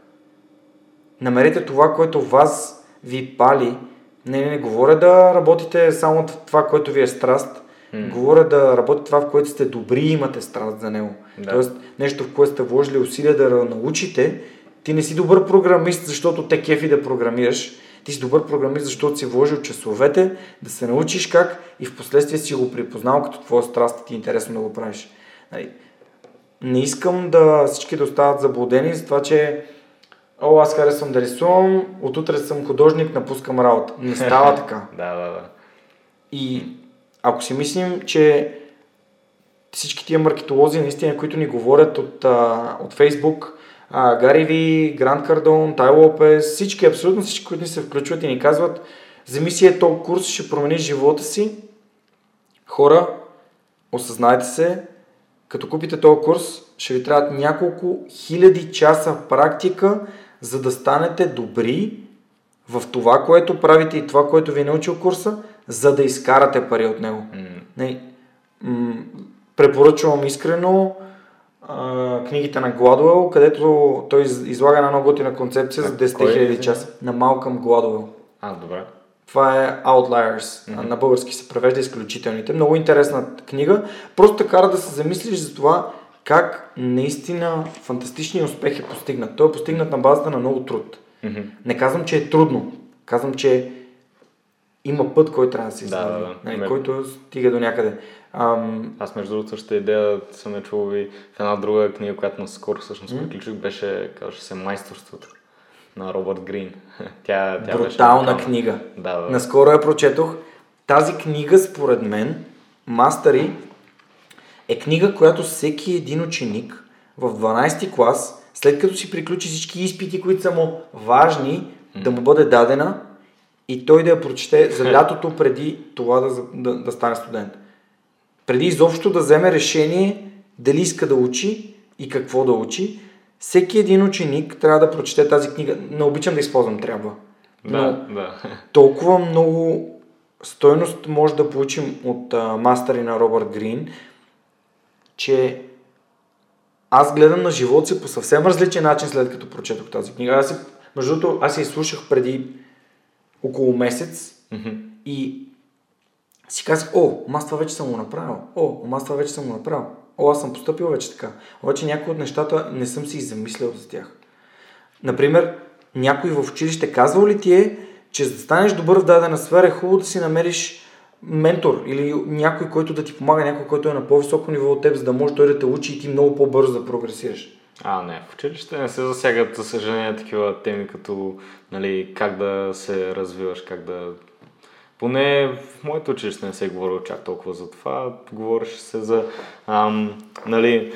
намерете това, което вас ви пали. Не, не, не говоря да работите само това, което ви е страст, Mm. Говоря да работите това, в което сте добри и имате страст за него. Да. Тоест, нещо, в което сте вложили усилия да научите. Ти не си добър програмист, защото те кефи да програмираш Ти си добър програмист, защото си вложил часовете да се научиш как и в последствие си го припознал като твоя страст и ти е интересно да го правиш. Нали, не искам да всички да остават заблудени за това, че О, аз харесвам да рисувам, отутре съм художник, напускам работа. Не става така. да, да, да. И ако си мислим, че всички тия маркетолози, наистина, които ни говорят от, а, от Facebook, а, Гари Ви, Грант Кардон, Тай Лопес, всички, абсолютно всички, които ни се включват и ни казват, вземи си е този курс, ще промениш живота си. Хора, осъзнайте се, като купите този курс, ще ви трябват няколко хиляди часа практика, за да станете добри в това, което правите и това, което ви е научил курса, за да изкарате пари от него. М. Не, м- препоръчвам искрено а, книгите на Гладуел, където той из- излага една много готина концепция за А 10 кой е 000 извиня? часа. На Малкъм Гладуел. А, добре. Това е Outliers. Мгм. На български се превежда изключителните. Много интересна книга. Просто те кара да се замислиш за това как наистина фантастичният успех е постигнат. Той е постигнат на базата на много труд. Мгм. Не казвам, че е трудно. Казвам, че има път, който трябва да се Да, извърви. да, да. нали, който стига до някъде. Ам, Аз между другото същата идея съм я чувал и в една друга книга, която наскоро всъщност приключих, беше, казваше се Майсторството на Робърт Грин. тя, тя брутална беше книга. Да, да. Наскоро я прочетох. Тази книга, според мен, Мастъри, е книга, която всеки един ученик в 12 клас, след като си приключи всички изпити, които са му важни, да му бъде дадена и той да я прочете за лятото преди това да, да, да стане студент. Преди изобщо да вземе решение дали иска да учи и какво да учи, всеки един ученик трябва да прочете тази книга. Не обичам да използвам трябва. Но Да, да. толкова много стойност може да получим от а, мастери на Робърт Грин, че аз гледам на живота си по съвсем различен начин след като прочетох тази книга. Аз си, между другото, аз я изслушах преди около месец Мгм. и си казах, о, аз това вече съм го направил. О, аз това вече съм го направил. О, аз съм поступил вече така. Обаче някои от нещата не съм си замислял за тях. Например, някой в училище казвал ли ти е, че за да станеш добър в дадена сфера е хубаво да си намериш ментор или някой, който да ти помага, някой, който е на по-високо ниво от теб, за да може той да те учи и ти много по-бързо да прогресираш. А, не, в училище не се засягат, за съжаление, такива теми, като нали, как да се развиваш, как да... Поне в моето училище не се е говорило чак толкова за това. Говореше се за ам, нали,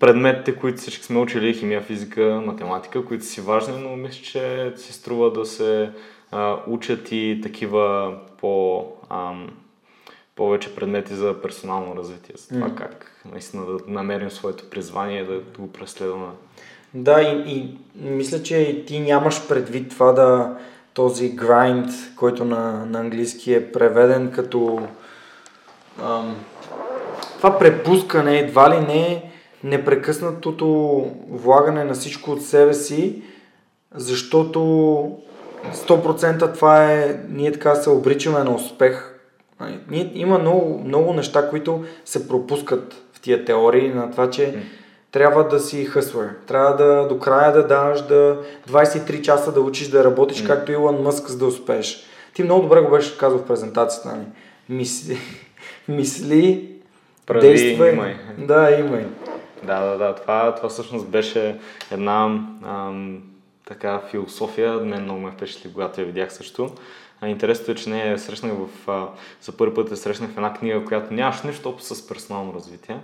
предметите, които всички сме учили, химия, физика, математика, които си важни, но мисля, че си струва да се а, учат и такива по... Ам, повече предмети за персонално развитие, за това М. как наистина да намерим своето призвание да го преследваме. Да, и, и мисля, че ти нямаш предвид това да този grind, който на, на английски е преведен като ам, това препускане, едва ли не непрекъснатото влагане на всичко от себе си, защото 100% това е, ние така се обричаме на успех. Ние, има много, много неща, които се пропускат в тия теории на това, че трябва да си хъслер. Трябва да до края да даваш да 23 часа да учиш да работиш, М. както Илон Мъск, за да успееш. Ти много добре го беше казал в презентацията. Нали? Мисли, мисли Прави, действай. имай. Да, имай. Да, да, да. Това, това всъщност беше една ам, така философия. Мен много ме впечатли, когато я видях също. А, интересното е, че не я срещнах в, а, за първи път я срещнах в една книга, която нямаше нищо общо с персонално развитие.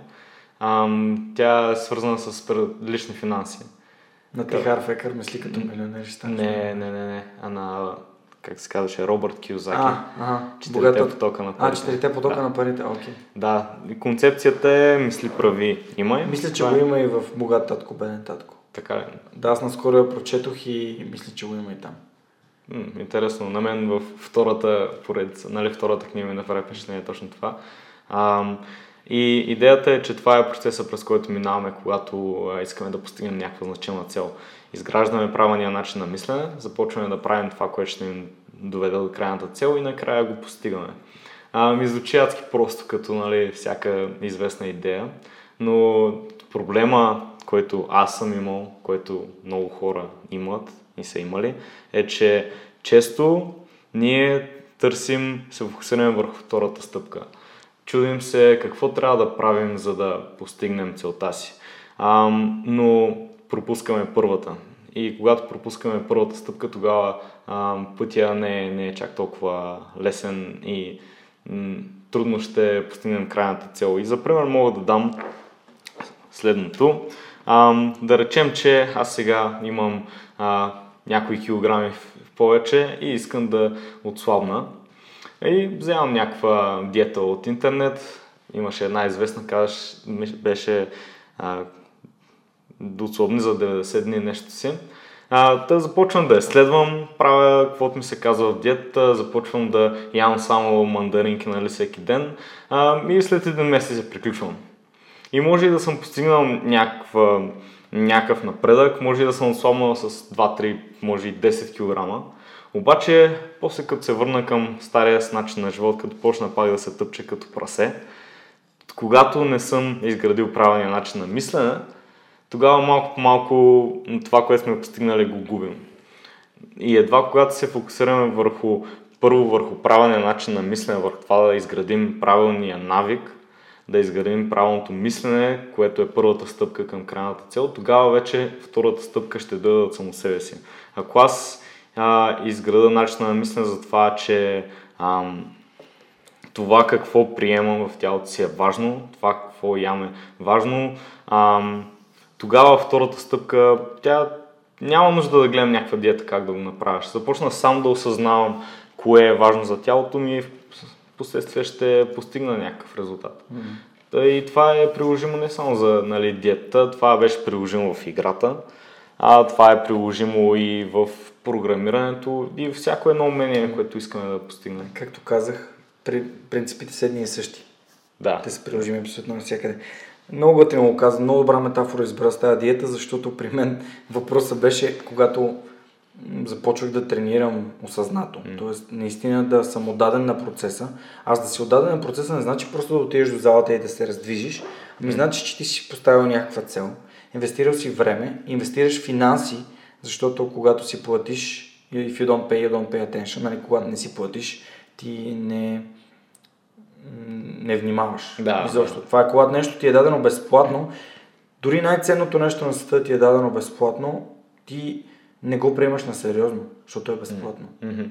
Ам, тя е свързана с лични финанси. На Тихар Фекър мисли като милионер ще. Не, не, не, не. А на, как се казваше, Робърт Киозаки. А, ага. Четирите Богата- потока на А, парите. четирите потока да. на парите, окей. Да, и концепцията е мисли прави. Има Мисля, че го има и в Богат татко, беден татко. Така ли? Да, аз наскоро я прочетох и мисля, че го има и там. М, интересно. На мен в втората поредица, нали, втората книга ми направи впечатление точно това. Ам, и идеята е, че това е процеса, през който минаваме, когато искаме да постигнем някаква значима цел. Изграждаме правилния начин на мислене, започваме да правим това, което ще ни доведе до крайната цел и накрая го постигаме. А, ми звучи адски просто, като нали, всяка известна идея, но проблема, който аз съм имал, който много хора имат и са имали, е, че често ние търсим, се фокусираме върху втората стъпка. Чудим се какво трябва да правим, за да постигнем целта си. А, но пропускаме първата. И когато пропускаме първата стъпка, тогава а, пътя не е, не е чак толкова лесен и м- трудно ще постигнем крайната цел. И за пример мога да дам следното. А, да речем, че аз сега имам а, някои килограми в повече и искам да отслабна. И вземам някаква диета от интернет. Имаше една известна, казваш, беше а, отслабни за 90 дни нещо си. А, да започвам да я следвам, правя каквото ми се казва в диета, започвам да ям само мандаринки нали, всеки ден а, и след един месец я приключвам. И може и да съм постигнал някаква, някакъв напредък, може и да съм отслабнал с 2-3, може и 10 кг. Обаче, после като се върна към стария начин на живот, като почна пак да се тъпче като прасе, когато не съм изградил правилния начин на мислене, тогава малко по малко това, което сме постигнали, го губим. И едва когато се фокусираме върху, първо върху правилния начин на мислене, върху това да изградим правилния навик, да изградим правилното мислене, което е първата стъпка към крайната цел, тогава вече втората стъпка ще даде от само себе си. Ако аз а, изграда начина на мислене за това, че ам, това какво приемам в тялото си е важно, това какво ям е важно, ам, тогава втората стъпка, тя няма нужда да гледам някаква диета как да го направя. Ще започна сам да осъзнавам кое е важно за тялото ми и в последствие ще постигна някакъв резултат. Mm-hmm. И това е приложимо не само за нали, диета, това беше приложимо в играта, а това е приложимо и в програмирането и всяко едно умение, което искаме да постигнем. Както казах, при принципите са едни и същи. Да. Те са приложими абсолютно навсякъде. Много готино го каза, много добра метафора избра с тази диета, защото при мен въпросът беше, когато започвах да тренирам осъзнато. Mm. Тоест, наистина да съм отдаден на процеса. Аз да си отдаден на процеса не значи просто да отидеш до залата и да се раздвижиш, ами значи, че ти си поставил някаква цел. Инвестирал си време, инвестираш финанси, защото когато си платиш, if you don't pay, you don't pay attention, нали, когато не си платиш, ти не, не внимаваш. Да. Изобщо. Това е когато нещо ти е дадено безплатно, дори най-ценното нещо на света ти е дадено безплатно, ти не го приемаш на сериозно, защото е безплатно. Mm-hmm.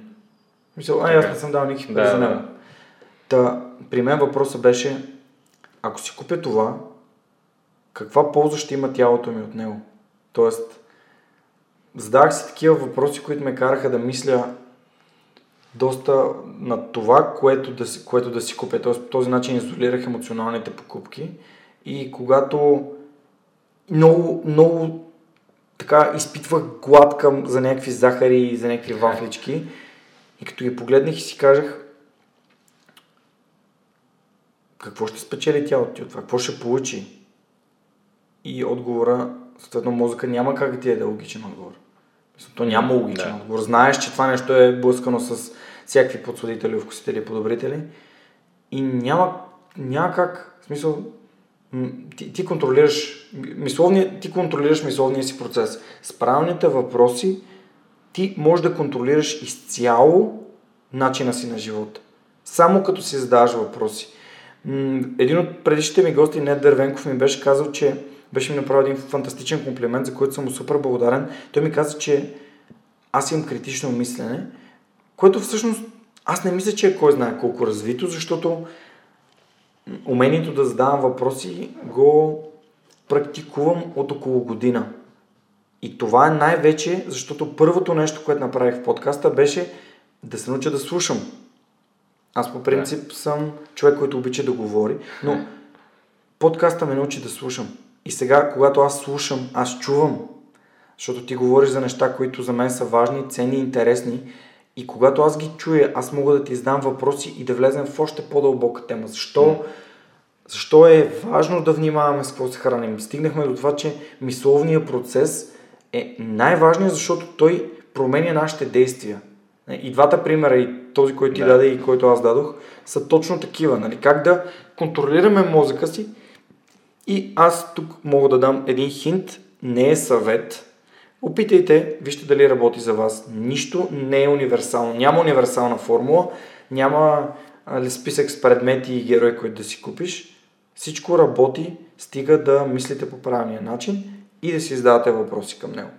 Мисля, ай, аз не съм дал никакви пари Да, за да. него. Та, при мен въпросът беше, ако си купя това, каква полза ще има тялото ми от него? Тоест, задавах си такива въпроси, които ме караха да мисля доста на това, което да си, което да си купя. Тоест, по този начин изолирах емоционалните покупки и когато много, много така изпитвах глад към, за някакви захари и за някакви вафлички и като ги погледнах и си казах какво ще спечели тялото ти от това, какво ще получи? И отговора, съответно мозъка няма как да ти е логичен отговор. То няма логичен Да. отговор. Знаеш, че това нещо е блъскано с всякакви подсладители, вкусители и подобрители и няма, няма как, в смисъл, ти, ти контролираш мисловния, ти контролираш мисловния си процес. С правилните въпроси ти можеш да контролираш изцяло начина си на живота. Само като си задаваш въпроси. Един от предишните ми гости, Нед Дървенков, ми беше казал, че беше ми направил един фантастичен комплимент, за който съм му супер благодарен. Той ми каза, че аз имам критично мислене, което всъщност аз не мисля, че е кой знае колко развито, защото умението да задавам въпроси го практикувам от около година. И това е най-вече, защото първото нещо, което направих в подкаста, беше да се науча да слушам. Аз по принцип съм човек, който обича да говори, но подкаста ме научи да слушам. И сега, когато аз слушам, аз чувам. Защото ти говориш за неща, които за мен са важни, ценни, интересни. И когато аз ги чуя, аз мога да ти задам въпроси и да влезем в още по-дълбока тема. Защо, защо е важно да внимаваме с какво се храним? Стигнахме до това, че мисловният процес е най-важният, защото той променя нашите действия. И двата примера, и този, който ти Да. даде, и който аз дадох, са точно такива. Нали? Как да контролираме мозъка си. И аз тук мога да дам един хинт, не е съвет. Опитайте, вижте дали работи за вас. Нищо не е универсално. Няма универсална формула, няма али, списък с предмети и герои, които да си купиш. Всичко работи, стига да мислите по правилния начин и да си задавате въпроси към него.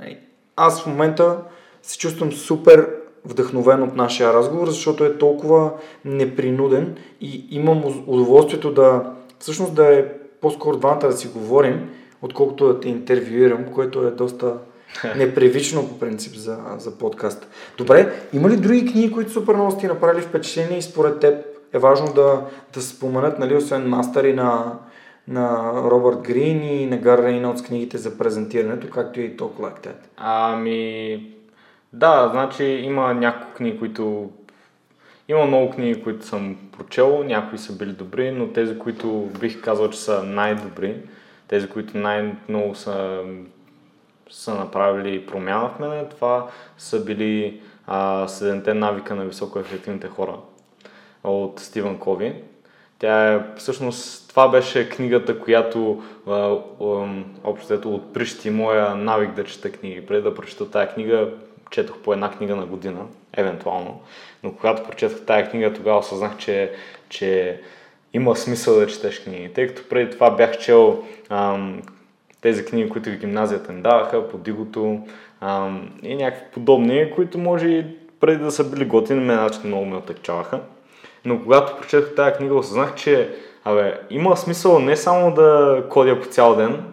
Нали, аз в момента се чувствам супер вдъхновен от нашия разговор, защото е толкова непринуден и имам удоволствието да всъщност да е по-скоро двамата да си говорим, отколкото да те интервюирам, което е доста непривично по принцип за, за подкаст. Добре, има ли други книги, които супер много сте направили впечатление и според теб е важно да, да се споменат, нали, освен мастери на, на Робърт Грин и на Гар Рейнолдс книгите за презентирането, както и Talk Like That? Ами, да, значи има няколко книги, които... Има много книги, които съм прочел, някои са били добри, но тези, които бих казал, че са най-добри, тези, които най-много са, са направили промяна в мене, това са били а, навика на високоефективните хора от Стивън Кови. Тя е, всъщност, това беше книгата, която общо отприщи моя навик да чета книги. Преди да прочета тази книга, четох по една книга на година, евентуално. Но когато прочетах тази книга, тогава осъзнах, че, че има смисъл да четеш книги. Тъй като преди това бях чел ам, тези книги, които в гимназията ми даваха, по дигото ам, и някакви подобни, които може и преди да са били готини, ме начин много ме отъкчаваха. Но когато прочетох тази книга, осъзнах, че абе, има смисъл не само да кодя по цял ден,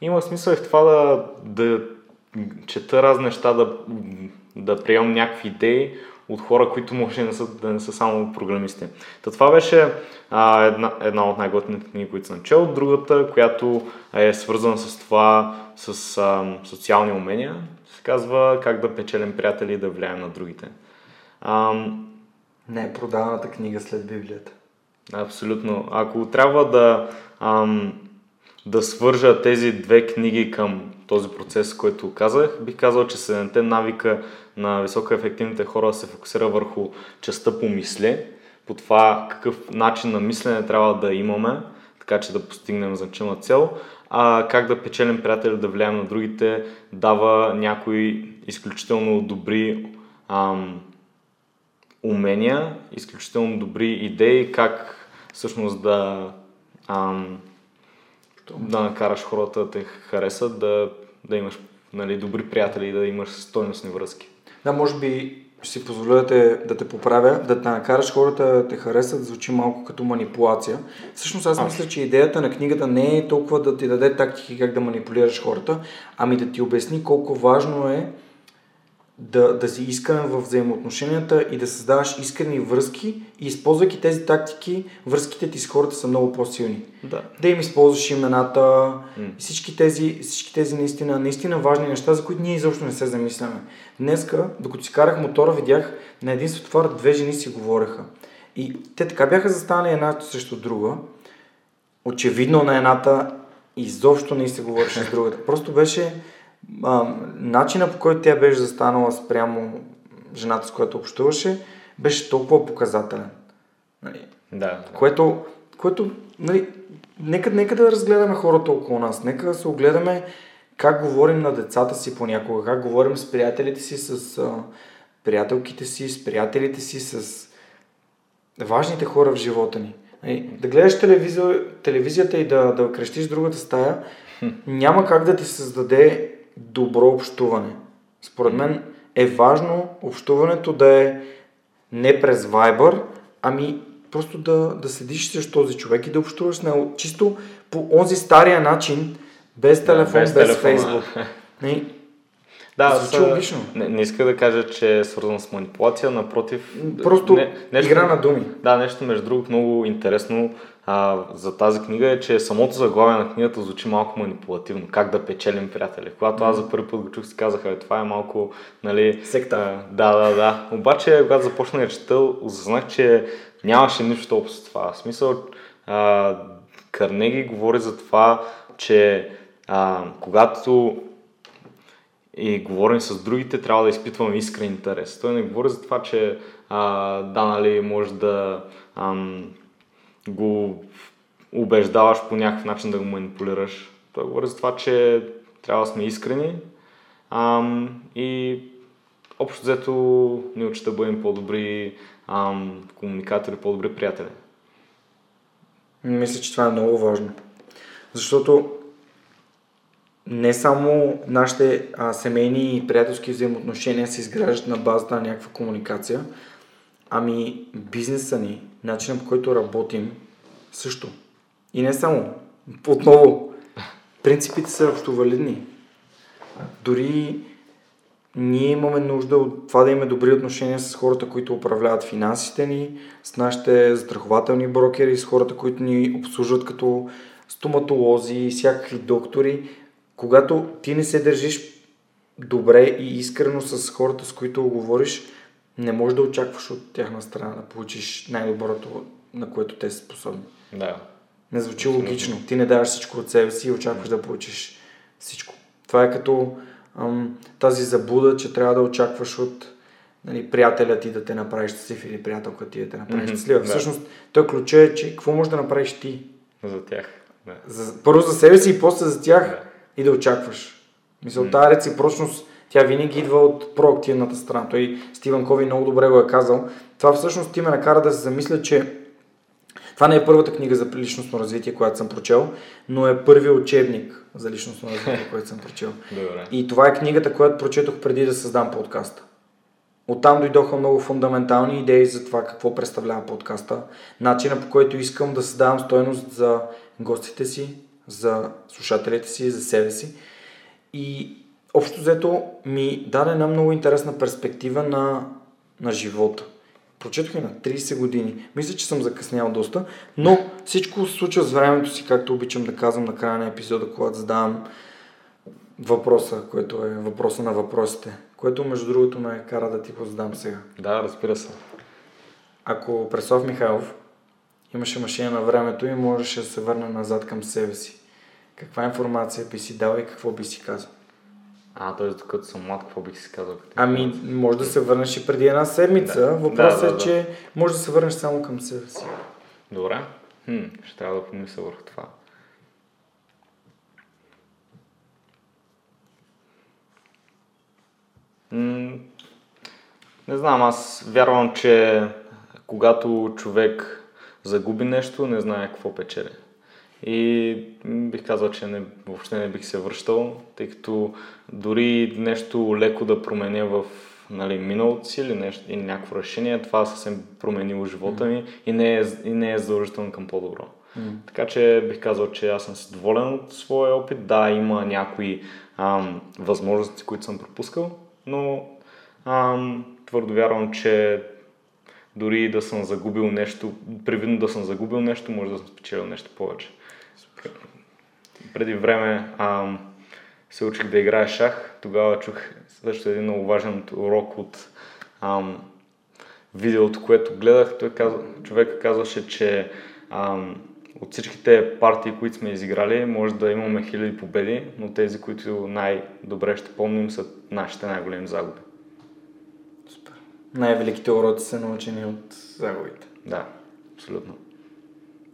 има смисъл и в това да, да чета разни неща, да, да приемам някакви идеи от хора, които може да не са, да не са само програмисти. Та това беше а, една, една от най-готните книги, които съм чел. Другата, която е свързана с това, с а, социални умения, се казва Как да печелим приятели и да влияем на другите. А, не е продаваната книга след Библията. Абсолютно. Ако трябва да, ам, да свържа тези две книги към този процес, който казах, бих казал, че седемте навика на високоефективните хора се фокусира върху частта по мисле, по това какъв начин на мислене трябва да имаме, така че да постигнем значима цел, а как да печелим приятели, да влияем на другите, дава някои изключително добри ам, умения, изключително добри идеи, как всъщност да, ам, да накараш хората да те харесат, да, да имаш нали, добри приятели и да имаш стойностни връзки. Да, може би ще си позволя да те, да те поправя, да те накараш хората да те харесат, звучи малко като манипулация. Всъщност аз мисля, че идеята на книгата не е толкова да ти даде тактики как да манипулираш хората, ами да ти обясни колко важно е да, да си искрен в взаимоотношенията и да създаваш искрени връзки и използвайки тези тактики, връзките ти с хората са много по-силни. Да, да им използваш имената mm. всички тези, всички тези наистина, наистина важни неща, за които ние изобщо не се замисляме. Днеска, докато си карах мотора, видях на един светофар две жени си говореха. И те така бяха застанали една срещу друга. Очевидно на едната изобщо не се говореше с другата. Просто беше а, начина по който тя беше застанала спрямо жената, с която общуваше, беше толкова показателен. Нали? Да. Което, което нали, нека, нека да разгледаме хората около нас, нека да се огледаме как говорим на децата си понякога, как говорим с приятелите си, с а, приятелките си, с приятелите си, с важните хора в живота ни. Нали, да гледаш телевизия, телевизията и да, да крещиш другата стая, няма как да ти създаде добро общуване. Според мен е важно общуването да е не през Viber, ами просто да, да седиш с този човек и да общуваш с него чисто по онзи стария начин, без телефон, без, без Фейсбук. Не, да, звучи логично. Не, не иска да кажа, че е свързан с манипулация, напротив. Просто не, нещо, игра на думи. Да, нещо между другото много интересно а, за тази книга е, че самото заглавие на книгата звучи малко манипулативно. Как да печелим приятели. Когато аз за първи път го чух, си казаха, това е малко, нали... Секта. А, да, да, да. Обаче, когато започнах да чета, осъзнах, че нямаше нищо общо с това. В смисъл, а, Карнеги говори за това, че а, когато и говорим с другите, трябва да изпитваме искрен интерес. Той не говори за това, че а, да, нали, може да ам, го убеждаваш по някакъв начин да го манипулираш. Той говори за това, че трябва да сме искрени Ам, и общо взето ни учат да бъдем по-добри ам, комуникатори, по-добри приятели. Мисля, че това е много важно. Защото не само нашите а, семейни и приятелски взаимоотношения се изграждат на базата на някаква комуникация, ами бизнеса ни, начинът по който работим, също. И не само. Отново, принципите са общо валидни. Дори ние имаме нужда от това да имаме добри отношения с хората, които управляват финансите ни, с нашите застрахователни брокери, с хората, които ни обслужват като стоматолози, всякакви доктори. Когато ти не се държиш добре и искрено с хората, с които говориш, не можеш да очакваш от тяхна страна да получиш най-доброто, на което те са способни. Да. Не звучи логично. Ти не даваш всичко от себе си и очакваш да получиш всичко. Това е като ам, тази заблуда, че трябва да очакваш от нали, приятеля ти да те направи щастлив или приятелка ти да те направи Мгм, щастлива. да. Всъщност, той ключа е, че какво можеш да направиш ти? За тях. Да. За, първо за себе си и после за тях Да. и да очакваш. Мисля, тази реципрочност, тя винаги идва от проактивната страна. Той Стивен Кови много добре го е казал. Това всъщност ти ме накара да се замисля, че това не е първата книга за личностно развитие, която съм прочел, но е първият учебник за личностно развитие, който съм прочел. Добре. И това е книгата, която прочетох преди да създам подкаста. Оттам дойдоха много фундаментални идеи за това какво представлява подкаста, начина по който искам да създавам стойност за гостите си, за слушателите си, за себе си. И общо взето ми даде една много интересна перспектива на, на живота. Прочетох я на 30 години. Мисля, че съм закъснял доста, но всичко се случва с времето си, както обичам да казвам на края на епизода, когато задавам въпроса, който е въпроса на въпросите, което между другото ме кара да ти го задам сега. Да, разбира се. Ако Преслав Михайлов имаше машина на времето и можеше да се върне назад към себе си, каква информация би си дал и какво би си казал? А, т.е. докато съм млад, какво бих си казал? като Ами, може да се върнеш и преди една седмица. Да. Въпросът Да, да, е, да. че може да се върнеш само към себе си. Добре. Хм, ще трябва да помисля върху това. М, не знам, аз вярвам, че когато човек загуби нещо, не знае какво печели. И бих казал, че не, въобще не бих се връщал, тъй като дори нещо леко да променя в нали, миналото си или, нещо, или някакво решение, това съвсем променило живота ми и не е, и не е задължително към по-добро. Така че бих казал, че аз съм си доволен от своя опит. Да, има някои ам, възможности, които съм пропускал, но ам, твърдо вярвам, че дори да съм загубил нещо, привидно да съм загубил нещо, може да съм спечелил нещо повече. Преди време ам, се учих да играя шах, тогава чух също един много важен урок от ам, видеото, което гледах. Той каза, човек казваше, че ам, от всичките партии, които сме изиграли, може да имаме хиляди победи, но тези, които най-добре ще помним, са нашите най-големи загуби. Супер. Най-великите уроци са научени от загубите. Да, абсолютно.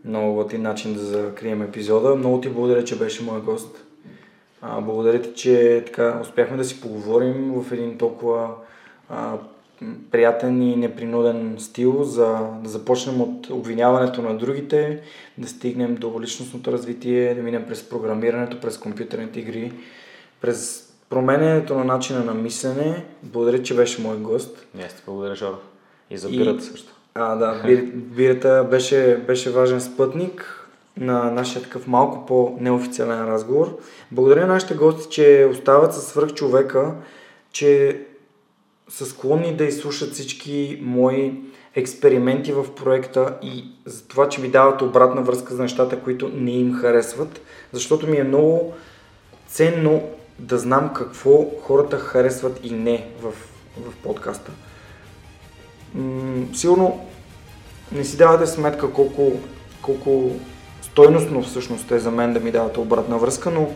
Много готин начин да закрием епизода. Много ти благодаря, че беше мой гост. А, благодаря ти, че така успяхме да си поговорим в един толкова а, приятен и непринуден стил, за да започнем от обвиняването на другите, да стигнем до личностното развитие, да минем през програмирането, през компютърните игри, през променянето на начина на мислене. Благодаря, че беше мой гост. Ти благодаря, Жоро. И за бирата също. А, да, бир, бирата беше, беше важен спътник на нашия такъв малко по-неофициален разговор. Благодаря на нашите гости, че остават със свръх човека, че са склонни да изслушат всички мои експерименти в проекта и за това, че ми дават обратна връзка за нещата, които не им харесват, защото ми е много ценно да знам какво хората харесват и не в, в подкаста. М, сигурно не си давате сметка колко, колко стойностно всъщност е за мен да ми давате обратна връзка, но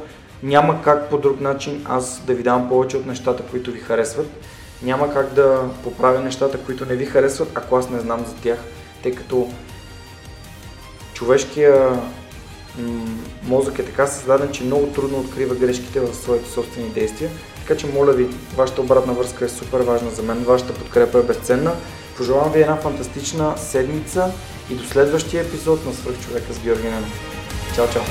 няма как по друг начин аз да ви давам повече от нещата, които ви харесват. Няма как да поправя нещата, които не ви харесват, ако аз не знам за тях, тъй като човешкия мозък е така създаден, че много трудно открива грешките в своите собствени действия. Така че моля ви, вашата обратна връзка е супер важна за мен, вашата подкрепа е безценна. Пожелавам ви една фантастична седмица и до следващия епизод на Свърхчовека с Георги Ненов. Чао, чао!